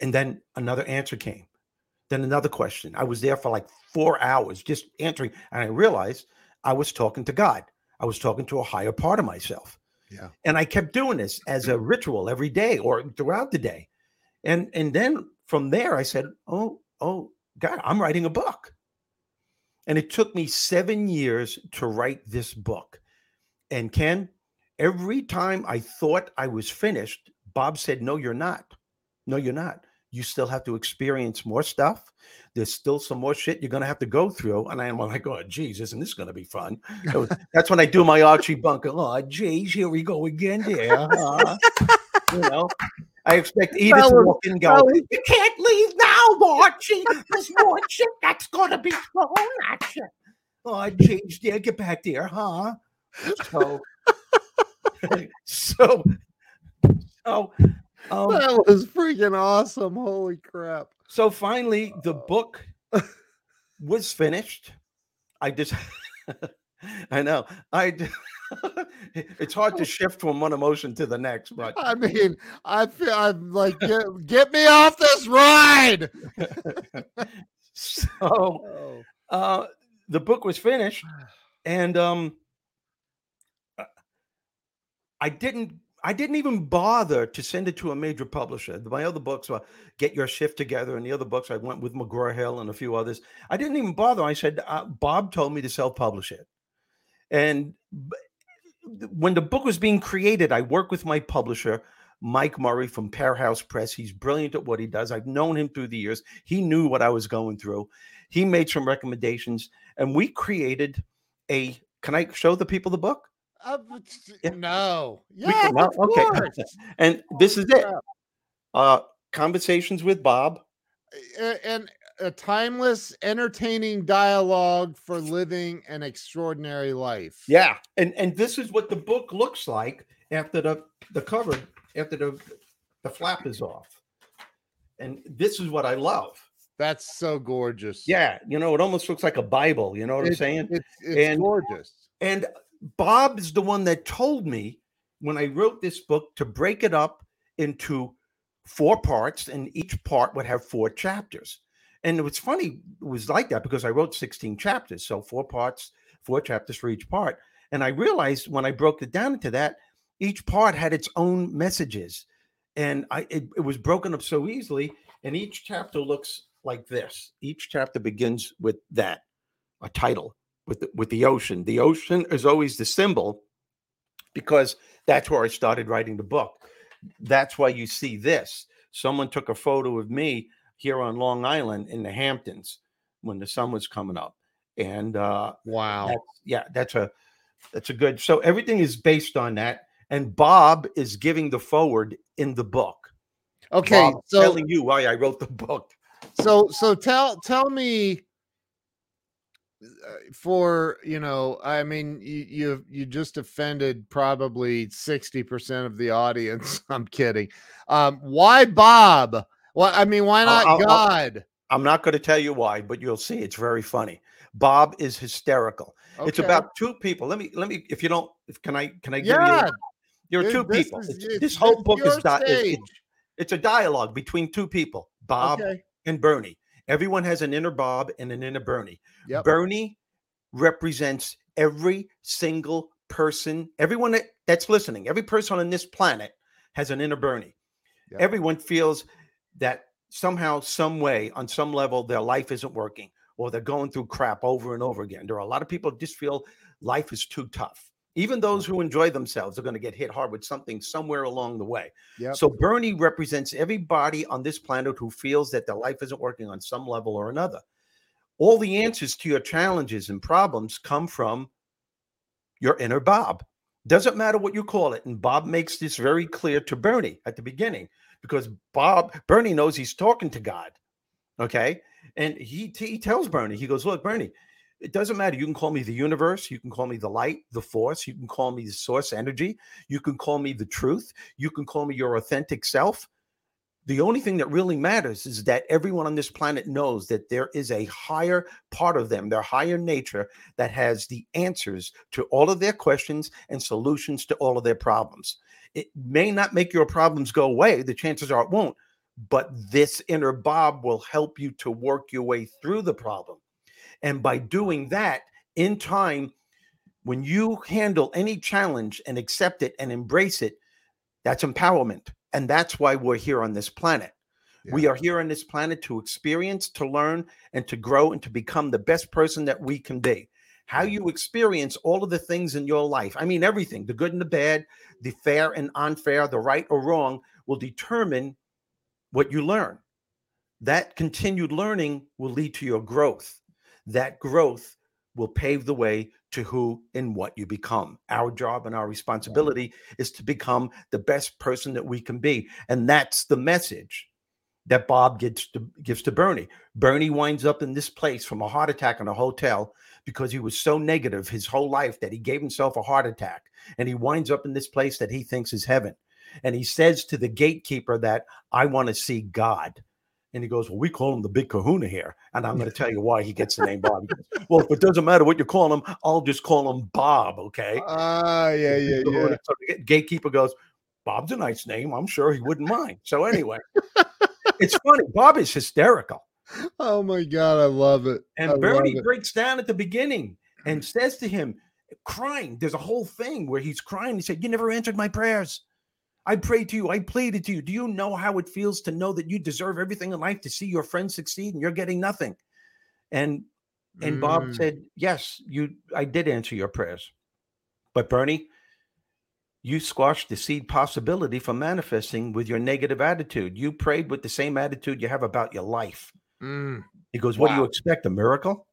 And then another answer came. Then another question. I was there for like four hours just answering. And I realized I was talking to God. I was talking to a higher part of myself. Yeah. And I kept doing this as a ritual every day or throughout the day. And and then from there I said, "Oh, oh, God, I'm writing a book." And it took me 7 years to write this book. And Ken, every time I thought I was finished, Bob said, "No, you're not. No, you're not. You still have to experience more stuff. There's still some more shit you're going to have to go through." And I'm like, "Oh, geez, isn't this going to be fun?" So that's when I do my Archie Bunker. Oh, geez, here we go again, Yeah. huh?" you know, I expect Edith to walk in go, You can't leave now, Archie. There's more shit that's going to be thrown at you. Oh, changed there. Get back there, huh? So, so, so, um, that was freaking awesome. Holy crap. so finally, the book was finished. I just, I know, I. it's hard to shift from one emotion to the next, but I mean, I feel I'm like, get, get me off this ride. so Oh. uh, the book was finished, and um, uh, I didn't. I didn't even bother to send it to a major publisher. My other books were Get Your Shift Together, and the other books I went with McGraw Hill and a few others. I didn't even bother. I said uh, Bob told me to self-publish it, and when the book was being created, I worked with my publisher, Mike Murray from Pearhouse Press. He's brilliant at what he does. I've known him through the years. He knew what I was going through. He made some recommendations, and we created a. Can I show the people the book? Uh, Yeah. no. Yeah, can- okay. And this is it. Uh, conversations with Bob. And a timeless, entertaining dialogue for living an extraordinary life. Yeah, and and this is what the book looks like after the the cover, after the the flap is off, and this is what I love. That's so gorgeous. Yeah, you know, it almost looks like a Bible. You know what I'm saying? It's, it's And- gorgeous. And Bob is the one that told me when I wrote this book to break it up into four parts, and each part would have four chapters. And it was funny, it was like that because I wrote 16 chapters. So four parts, four chapters for each part. And I realized when I broke it down into that, each part had its own messages. And I it, it was broken up so easily. And each chapter looks like this. Each chapter begins with that, a title with the, with the ocean. The ocean is always the symbol because that's where I started writing the book. That's why you see this. Someone took a photo of me here on Long Island in the Hamptons when the sun was coming up, and uh, Wow. that's, yeah, that's a that's a good. So everything is based on that, and Bob is giving the forward in the book. Okay, Bob so telling you why I wrote the book. so so tell tell me for you know i mean you you you just offended probably 60% of the audience i'm kidding um why bob well i mean why not I'll- I'll- god I'm not going to tell you why, but you'll see. It's very funny. Bob is hysterical. It's about two people. Let me let me if you don't if can I can I give you yeah are this- two this people. is- It's- this whole book is di- it- it's a dialogue between two people, Bob okay and Bernie. Everyone has an inner Bob and an inner Bernie. yep Bernie represents every single person, everyone that, that's listening, every person on this planet has an inner Bernie. Yep. Everyone feels that somehow, some way, on some level, their life isn't working or they're going through crap over and over again. There are a lot of people just feel life is too tough. Even those who enjoy themselves are going to get hit hard with something somewhere along the way. yep So Bernie represents everybody on this planet who feels that their life isn't working on some level or another. All the answers to your challenges and problems come from your inner Bob. Doesn't matter what you call it. And Bob makes this very clear to Bernie at the beginning because Bob, Bernie knows he's talking to God. Okay. And he, he tells Bernie, he goes, Look, Bernie, it doesn't matter. You can call me the universe. You can call me the light, the force. You can call me the source energy. You can call me the truth. You can call me your authentic self. The only thing that really matters is that everyone on this planet knows that there is a higher part of them, their higher nature, that has the answers to all of their questions and solutions to all of their problems. It may not make your problems go away. The chances are it won't. But this inner Bob will help you to work your way through the problem. And by doing that, in time, when you handle any challenge and accept it and embrace it, that's empowerment. And that's why we're here on this planet. We are here on this planet to experience, to learn, and to grow and to become the best person that we can be. How you experience all of the things in your life, I mean, everything the good and the bad, the fair and unfair, the right or wrong, will determine what you learn. That continued learning will lead to your growth. That growth will pave the way to who and what you become. Our job and our responsibility is to become the best person that we can be. And that's the message that Bob gives to, gives to Bernie. Bernie winds up in this place from a heart attack in a hotel because he was so negative his whole life that he gave himself a heart attack. And he winds up in this place that he thinks is heaven. And he says to the gatekeeper that I want to see God. And he goes, Well, we call him the big kahuna here. And I'm going to tell you why he gets the name Bob. Goes, well, if it doesn't matter what you call him, I'll just call him Bob. Okay. Ah, uh, yeah, yeah, yeah. So the gatekeeper goes, Bob's a nice name. I'm sure he wouldn't mind. So anyway, it's funny. Bob is hysterical. Oh my God. I love it. And I Bernie it. breaks down at the beginning and says to him, crying, there's a whole thing where he's crying. He said, You never answered my prayers. I prayed to you. I pleaded to you. Do you know how it feels to know that you deserve everything in life to see your friends succeed and you're getting nothing? And and mm. Bob said, "Yes, you. I did answer your prayers, but Bernie, you squashed the seed possibility from manifesting with your negative attitude. You prayed with the same attitude you have about your life." Mm. He goes, "What wow. do you expect? A miracle?"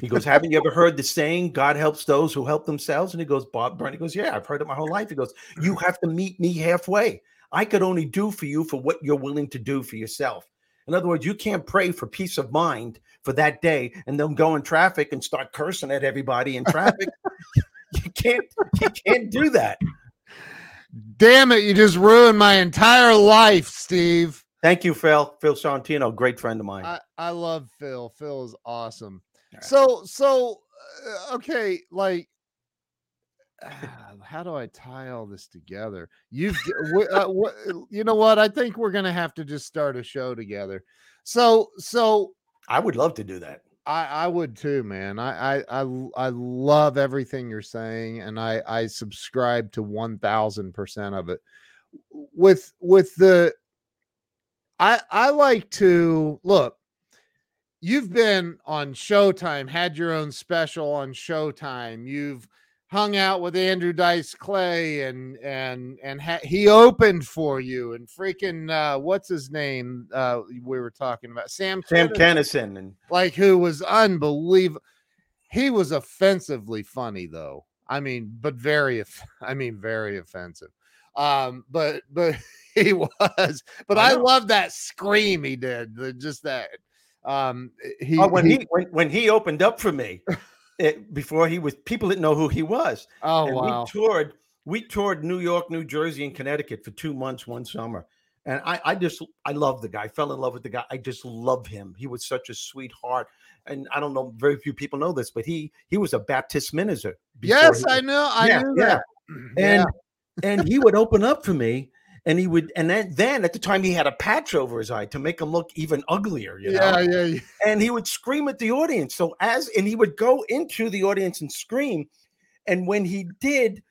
He goes, Haven't you ever heard the saying, God helps those who help themselves? And he goes, Bob Bernie goes, Yeah, I've heard it my whole life. He goes, You have to meet me halfway. I could only do for you for what you're willing to do for yourself. In other words, you can't pray for peace of mind for that day and then go in traffic and start cursing at everybody in traffic. you can't you can't do that. Damn it, you just ruined my entire life, Steve. Thank you, Phil. Phil Santino, great friend of mine. I, I love Phil. Phil is awesome. So so uh, okay, like how do I tie all this together? You've uh, you know what? I think we're gonna have to just start a show together. So so I would love to do that. I, I would too, man. I, I I I love everything you're saying, and I I subscribe to one thousand percent of it. With with the, I I like to look you've been on Showtime, had your own special on Showtime. You've hung out with Andrew Dice Clay and and and ha- he opened for you and freaking uh, what's his name uh, we were talking about Sam Sam Kinison and like who was unbelievable. He was offensively funny though. I mean, but very I mean very offensive. Um, but but he was. But I, I love that scream he did. Just that um, he, oh, when he, he, when, when he opened up for me it, before he was people didn't know who he was. Oh and wow! We toured we toured New York, New Jersey, and Connecticut for two months one summer. And I, I just I love the guy. I fell in love with the guy. I just love him. He was such a sweetheart. And I don't know, very few people know this, but he he was a Baptist minister. Yes, I know. I yeah, knew that. Yeah. And yeah. and he would open up for me and he would and then then at the time he had a patch over his eye to make him look even uglier you yeah, yeah, yeah. And he would scream at the audience. So as and he would go into the audience and scream. And when he did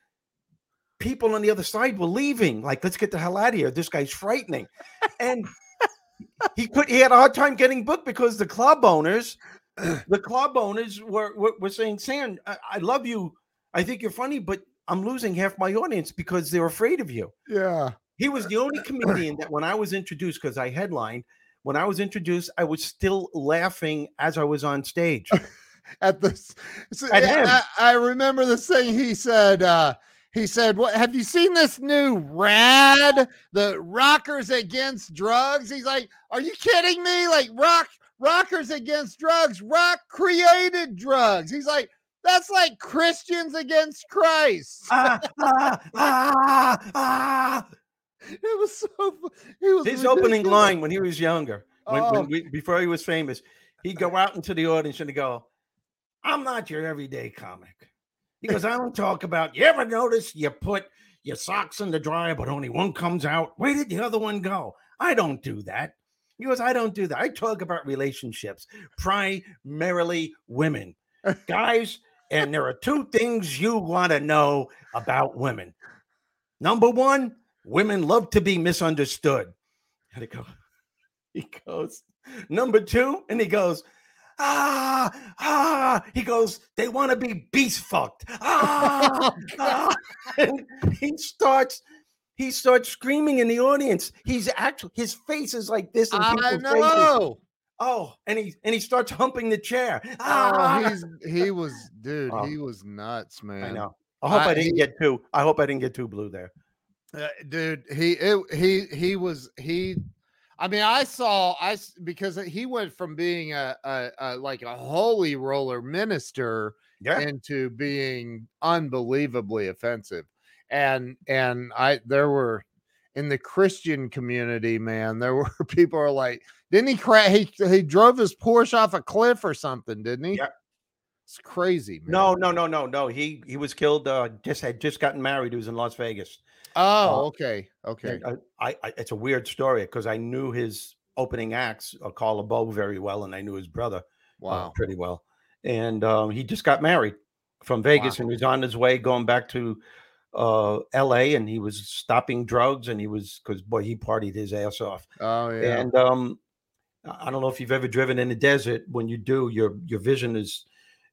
people on the other side were leaving like let's get the hell out of here. This guy's frightening. And he could he had a hard time getting booked because the club owners the club owners were were, were saying sam I, I love you. I think you're funny but I'm losing half my audience because they're afraid of you. Yeah. He was the only comedian that when I was introduced, because I headlined, when I was introduced, I was still laughing as I was on stage. At the At him. I, I, remember the thing he said, uh, he said, "What have you seen this new rad, the rockers against drugs?" He's like, "Are you kidding me? Like rock rockers against drugs, rock created drugs." He's like, that's like Christians against Christ. ah, ah, ah, ah. It was so. Was his ridiculous. opening line when he was younger, when, oh. when we, before he was famous, he'd go out into the audience and he'd go, "I'm not your everyday comic." He goes, "I don't talk about. You ever notice you put your socks in the dryer, but only one comes out? Where did the other one go? I don't do that." He goes, "I don't do that. I talk about relationships, primarily women, guys." And there are two things you want to know about women. Number one, Women love to be misunderstood. And he goes, he goes, number two, and he goes, ah, ah, he goes, they want to be beast fucked. Ah, ah. And he starts, he starts screaming in the audience. He's actually his face is like this. I know. Faces. Oh, and he and he starts humping the chair. Oh, Ah! he's he was dude, Oh. he was nuts, man. I know. I hope I- I, didn't get too. I hope I didn't get too blue there. Uh, dude he it, he he was he i mean i saw I because he went from being a, a, a like a holy roller minister Yeah. into being unbelievably offensive and and i there were in the christian community man there were people are like didn't he crash he, he drove his porsche off a cliff or something didn't he Yeah. it's crazy man. No, no, no, no, no. He he was killed. Uh, just had just gotten married. He was in Las Vegas. Oh okay okay I, I, I it's a weird story because I knew his opening acts, uh, Carl LaBove, very well, and I knew his brother uh, wow pretty well. And um, he just got married from Vegas, and he was on his way going back to uh, L.A. and he was stopping drugs, and he was because boy, he partied his ass off. oh yeah And um, I I don't know if you've ever driven in the desert. When you do, your your vision is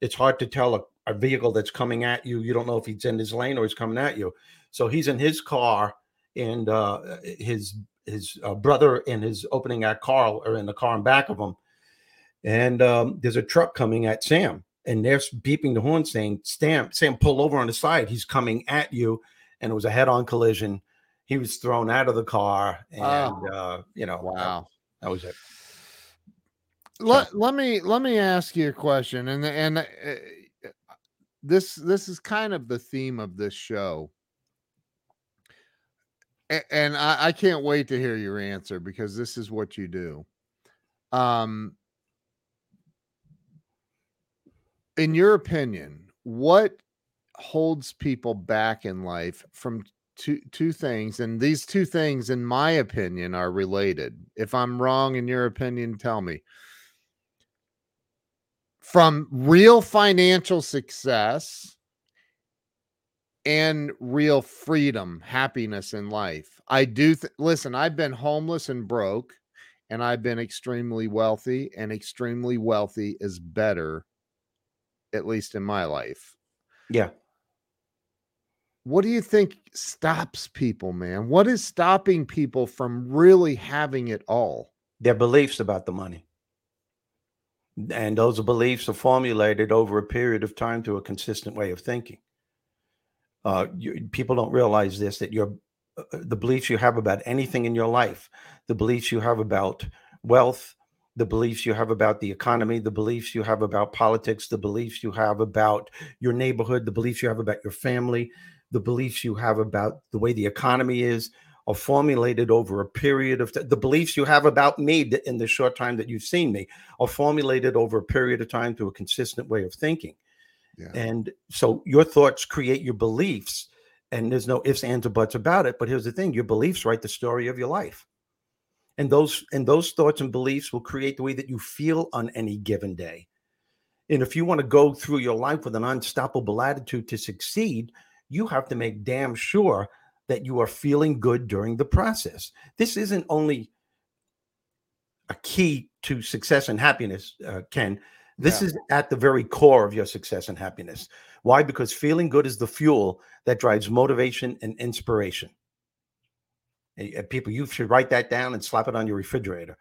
it's hard to tell a, a vehicle that's coming at you. You don't know if he's in his lane or he's coming at you. So he's in his car, and uh, his his uh, brother and his opening act Carl are in the car in back of him. And um, there's a truck coming at Sam, and they're beeping the horn saying, "Sam, Sam, pull over on the side. He's coming at you." And it was a head-on collision. He was thrown out of the car, and Oh. uh, you know, wow that was it. let, let me let me ask you a question and and uh, this this is kind of the theme of this show and I, I can't wait to hear your answer because this is what you do. Um in your opinion what holds people back in life from two two things and these two things in my opinion are related. If i'm wrong in your opinion tell me. From real financial success and real freedom, happiness in life. I do th- listen, I've been homeless and broke, and I've been extremely wealthy, and extremely wealthy is better, at least in my life. Yeah. What do you think stops people, man? What is stopping people from really having it all? their beliefs about the money. And those beliefs are formulated over a period of time through a consistent way of thinking. Uh, you, people don't realize this that your uh, the beliefs you have about anything in your life, the beliefs you have about wealth, the beliefs you have about the economy, the beliefs you have about politics, the beliefs you have about your neighborhood, the beliefs you have about your family, the beliefs you have about the way the economy is, are formulated over a period of t- the beliefs you have about me in the short time that you've seen me are formulated over a period of time through a consistent way of thinking. Yeah. And so your thoughts create your beliefs, and there's no ifs, ands, or buts about it. But here's the thing: your beliefs write the story of your life, and those and those thoughts and beliefs will create the way that you feel on any given day. And if you want to go through your life with an unstoppable attitude to succeed, you have to make damn sure that you are feeling good during the process. This isn't only a key to success and happiness, uh, Ken. This Yeah. is at the very core of your success and happiness. Why? Because feeling good is the fuel that drives motivation and inspiration. And, people, you should write that down and slap it on your refrigerator.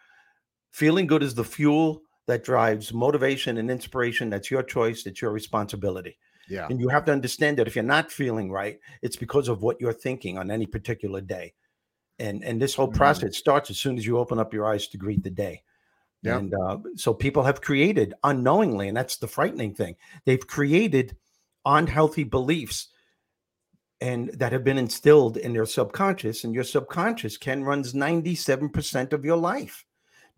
Feeling good is the fuel that drives motivation and inspiration. That's your choice. It's your responsibility. Yeah. And you have to understand that if you're not feeling right, it's because of what you're thinking on any particular day. And and this whole Mhm. process starts as soon as you open up your eyes to greet the day. Yep. And uh, so people have created unknowingly, and that's the frightening thing. They've created unhealthy beliefs and that have been instilled in their subconscious. And your subconscious Ken, runs 97% of your life.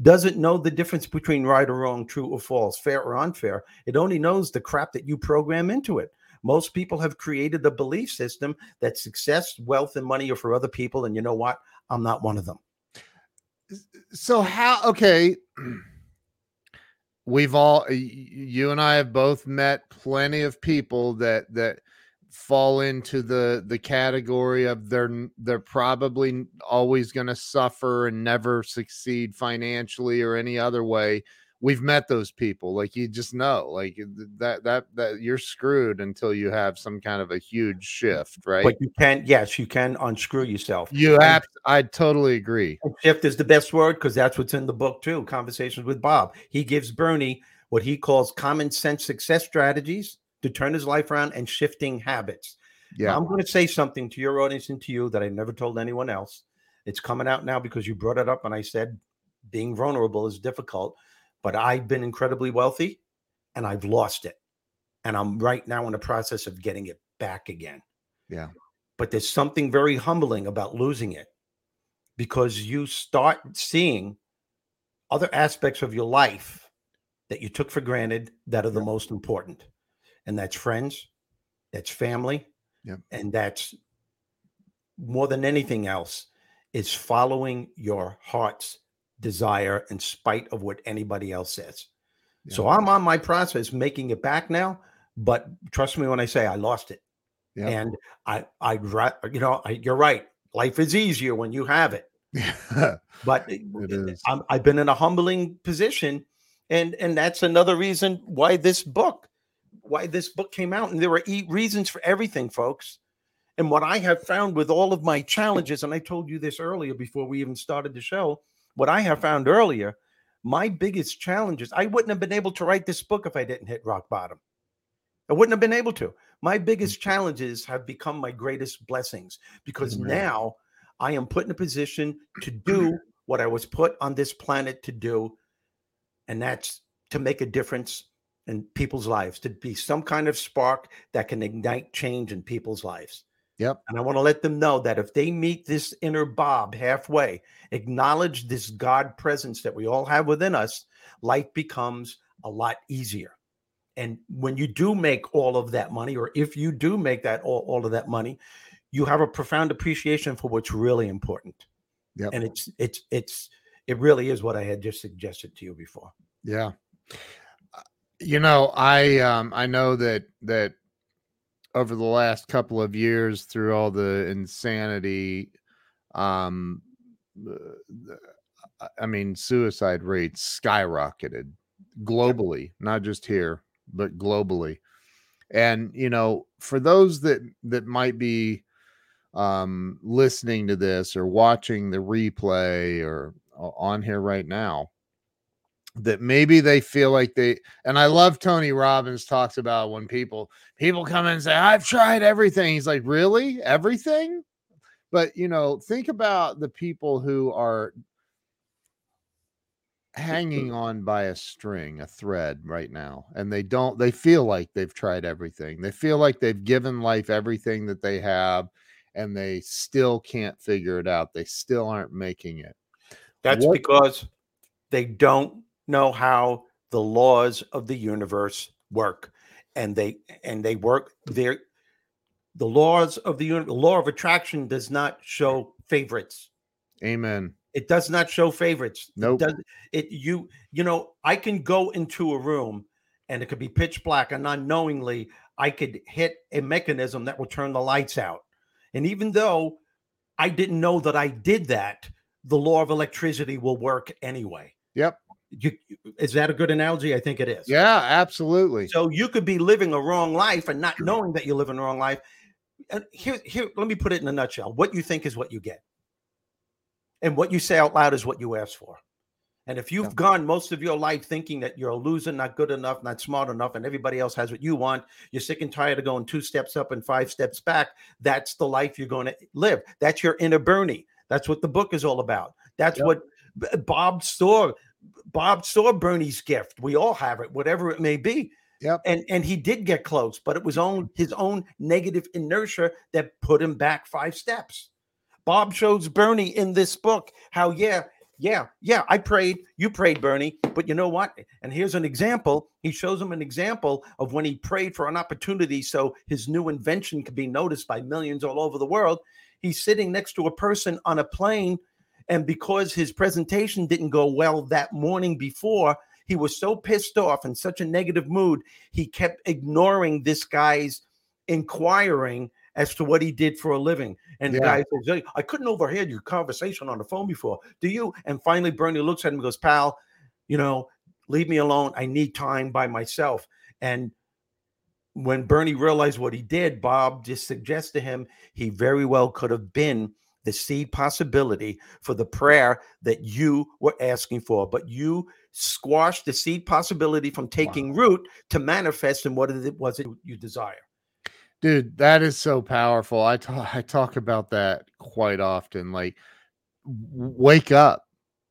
Doesn't know the difference between right or wrong, true or false, fair or unfair. It only knows the crap that you program into it. Most people have created the belief system that success, wealth, and money are for other people. And you know what? I'm not one of them. So how okay. We've all you and i have both met plenty of people that that fall into the the category of they're they're probably always going to suffer and never succeed financially or any other way we've met those people. Like you just know, like that that that you're screwed until you have some kind of a huge shift, right? But you can, yes, you can unscrew yourself. You have. I totally agree. Shift is the best word because that's what's in the book too. Conversations with Bob. He gives Bernie what he calls common sense success strategies to turn his life around and shifting habits. Yeah, now, I'm going to say something to your audience and to you that I never told anyone else. It's coming out now because you brought it up, and I said being vulnerable is difficult but I've been incredibly wealthy and I've lost it. And I'm right now in the process of getting it back again. Yeah. But there's something very humbling about losing it because you start seeing other aspects of your life that you took for granted that are the most important. And that's friends, that's family, yeah. and that's more than anything else is following your heart's desire in spite of what anybody else says. Yeah. So I'm on my process making it back now, but trust me when I say I lost it. Yeah. And I, I, you know, I, you're right. Life is easier when you have it. but it. I'm, I've been in a humbling position, and and that's another reason why this book, why this book came out. And there are reasons for everything, folks. And what I have found with all of my challenges, and I told you this earlier before we even started the show, what I have found earlier, my biggest challenges, I wouldn't have been able to write this book if I didn't hit rock bottom. I wouldn't have been able to. My biggest mm. challenges have become my greatest blessings because Amen. now I am put in a position to do what I was put on this planet to do, and that's to make a difference in people's lives, to be some kind of spark that can ignite change in people's lives. Yep. And I want to let them know that if they meet this inner Bob halfway, acknowledge this God presence that we all have within us, life becomes a lot easier. And when you do make all of that money, or if you do make that all, all of that money, you have a profound appreciation for what's really important. Yep. And it's it's it's it really is what I had just suggested to you before. Yeah. Uh, you know, I um I know that that over the last couple of years through all the insanity um i mean suicide rates skyrocketed globally not just here but globally. And you know for those that that might be um listening to this or watching the replay or on here right now that maybe they feel like they and I love Tony Robbins talks about when people people come in and say I've tried everything. He's like really? Everything? But you know think about the people who are hanging mm-hmm. on by a string a thread right now and they don't they feel like they've tried everything. They feel like they've given life everything that they have and they still can't figure it out. They still aren't making it. That's what, because they don't know how the laws of the universe work and they and they work there. The laws of the universe the law of attraction does not show favorites. Amen. It does not show favorites. Nope. it, does, it you you know i can go into a room and it could be pitch black and unknowingly i could hit a mechanism that will turn the lights out. And even though i didn't know that i did that the law of electricity will work anyway. Yep you, is that a good analogy? I think it is. Yeah, absolutely. So you could be living a wrong life and not knowing that you're living a wrong life. And here, here, let me put it in a nutshell. What you think is what you get. And what you say out loud is what you ask for. And if you've yeah. gone most of your life thinking that you're a loser, not good enough, not smart enough, and everybody else has what you want, you're sick and tired of going two steps up and five steps back. That's the life you're going to live. That's your inner Bernie. That's what the book is all about. That's what Bob Storr Bob saw Bernie's gift. We all have it, whatever it may be. Yep. And and he did get close, but it was on his own negative inertia that put him back five steps. Bob shows Bernie in this book how yeah, yeah, yeah, I prayed, you prayed Bernie, but you know what? And here's an example. He shows him an example of when he prayed for an opportunity so his new invention could be noticed by millions all over the world. He's sitting next to a person on a plane and because his presentation didn't go well that morning before, he was so pissed off in such a negative mood, he kept ignoring this guy's inquiring as to what he did for a living. And yeah. the guy says, I couldn't overhear your conversation on the phone before. Do you? And finally, Bernie looks at him and goes, Pal, you know, leave me alone. I need time by myself. And when Bernie realized what he did, Bob just suggested to him he very well could have been the seed possibility for the prayer that you were asking for, but you squashed the seed possibility from taking wow. root to manifest in what it was it you desire. Dude, that is so powerful. I talk I talk about that quite often. Like wake up.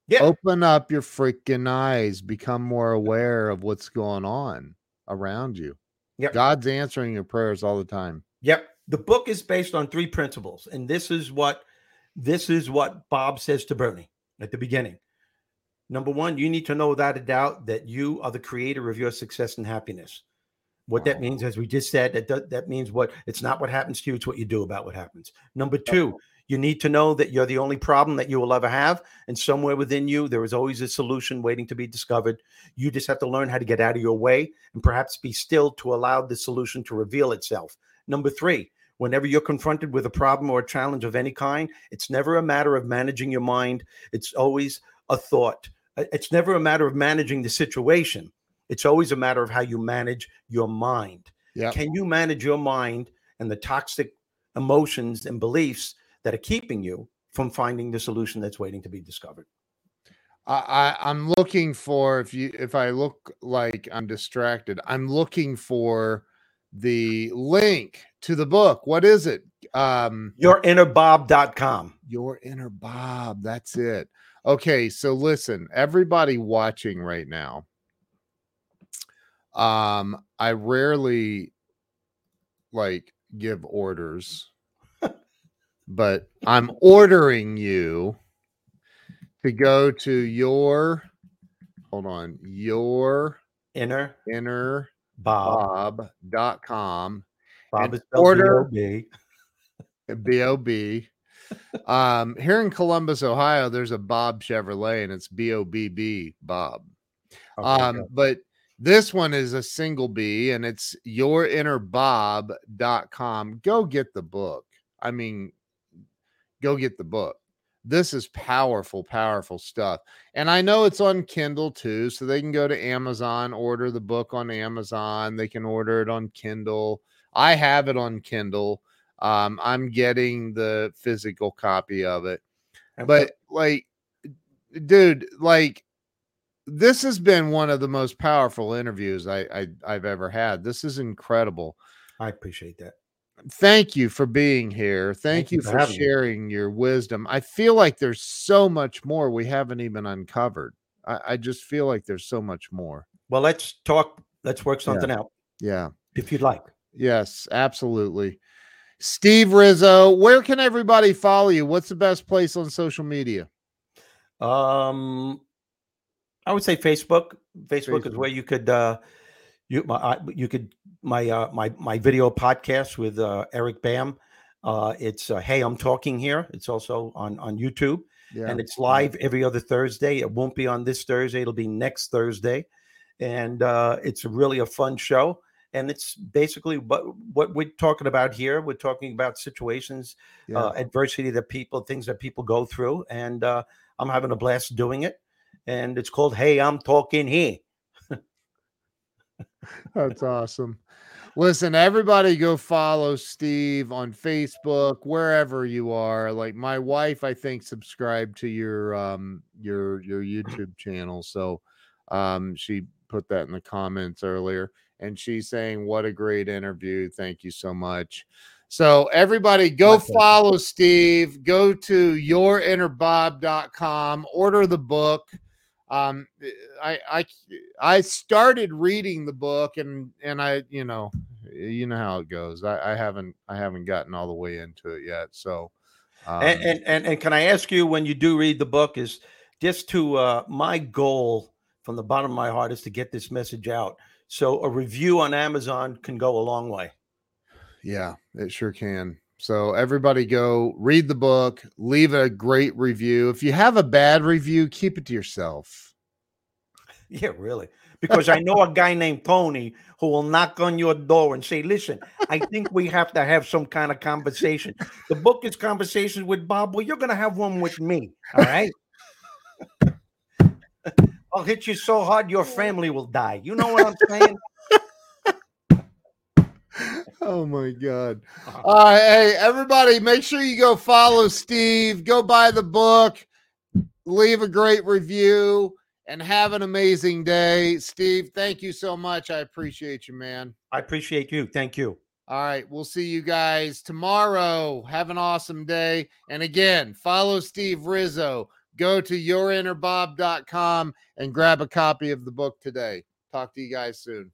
Yeah. Open up your freaking eyes, become more aware of what's going on around you. Yep. God's answering your prayers all the time. Yep. The book is based on three principles, and this is what this is what Bob says to Bernie at the beginning. Number one, you need to know without a doubt that you are the creator of your success and happiness. What that means, as we just said, that that means what it's not what happens to you; it's what you do about what happens. Number two, you need to know that you're the only problem that you will ever have, and somewhere within you there is always a solution waiting to be discovered. You just have to learn how to get out of your way and perhaps be still to allow the solution to reveal itself. Number three, whenever you're confronted with a problem or a challenge of any kind, it's never a matter of managing your mind. It's always a thought. It's never a matter of managing the situation. It's always a matter of how you manage your mind. Yep. Can you manage your mind and the toxic emotions and beliefs that are keeping you from finding the solution that's waiting to be discovered? I, I'm looking for if you if I look like I'm distracted, I'm looking for the link to the book. What is it? Um yourinnerbob.com. Your inner Bob. That's it. Okay, so listen, everybody watching right now, um, I rarely like give orders, but I'm ordering you to go to your hold on, your inner inner bob.com Bob is order B O B. Um, here in Columbus, Ohio, there's a Bobb Chevrolet and it's B O B B Bob. Okay, um, but this one is a single B and it's yourinnerbob.com. Go get the book. I mean, go get the book. This is powerful, powerful stuff. And I know it's on Kindle too. So they can go to Amazon, order the book on Amazon. They can order it on Kindle. I have it on Kindle. Um, I'm getting the physical copy of it. But like, dude, like this has been one of the most powerful interviews I, I I've ever had. This is incredible. I appreciate that. Thank you for being here. Thank, Thank you for, for sharing me. your wisdom. I feel like there's so much more we haven't even uncovered. I, I, just feel like there's so much more. Well, let's talk. Let's work something yeah. out. Yeah. If you'd like. Yes, absolutely. Steve Rizzo, where can everybody follow you? What's the best place on social media? Um, I would say Facebook. Facebook, Facebook. is where you could uh, you my you could my uh, my my video podcast with uh, Eric Bam. Uh, it's uh, hey, I'm talking here. It's also on on YouTube, yeah. and it's live every other Thursday. It won't be on this Thursday. It'll be next Thursday, and uh, it's really a fun show. And it's basically what what we're talking about here. We're talking about situations, yeah. uh, adversity that people, things that people go through, and uh, I'm having a blast doing it and it's called Hey, I'm Talking Here. That's awesome. Listen, everybody go follow Steve on Facebook, wherever you are. Like my wife, I think, subscribed to your um your your YouTube channel. So um she put that in the comments earlier. And she's saying, What a great interview. Thank you so much. So everybody go follow Steve. Go to yourinnerbob.com, order the book um I I I started reading the book and and I you know you know how it goes. I, I haven't I haven't gotten all the way into it yet. So um, and, and, and and can I ask you when you do read the book is just to uh my goal from the bottom of my heart is to get this message out. So a review on Amazon can go a long way. Yeah, it sure can. So everybody go read the book, leave a great review. If you have a bad review, keep it to yourself. Yeah, really. Because I know a guy named Tony who will knock on your door and say, Listen, I think we have to have some kind of conversation. The book is Conversations with Bob. Well, you're going to have one with me. All right. I'll hit you so hard your family will die. You know what I'm saying? Oh my god. Uh, hey, everybody, make sure you go follow Steve, go buy the book, leave a great review, and have an amazing day. Steve, thank you so much. I appreciate you, man. I appreciate you. Thank you. All right, we'll see you guys tomorrow. Have an awesome day. And again, follow Steve Rizzo. Go to yourinnerbob.com and grab a copy of the book today. Talk to you guys soon.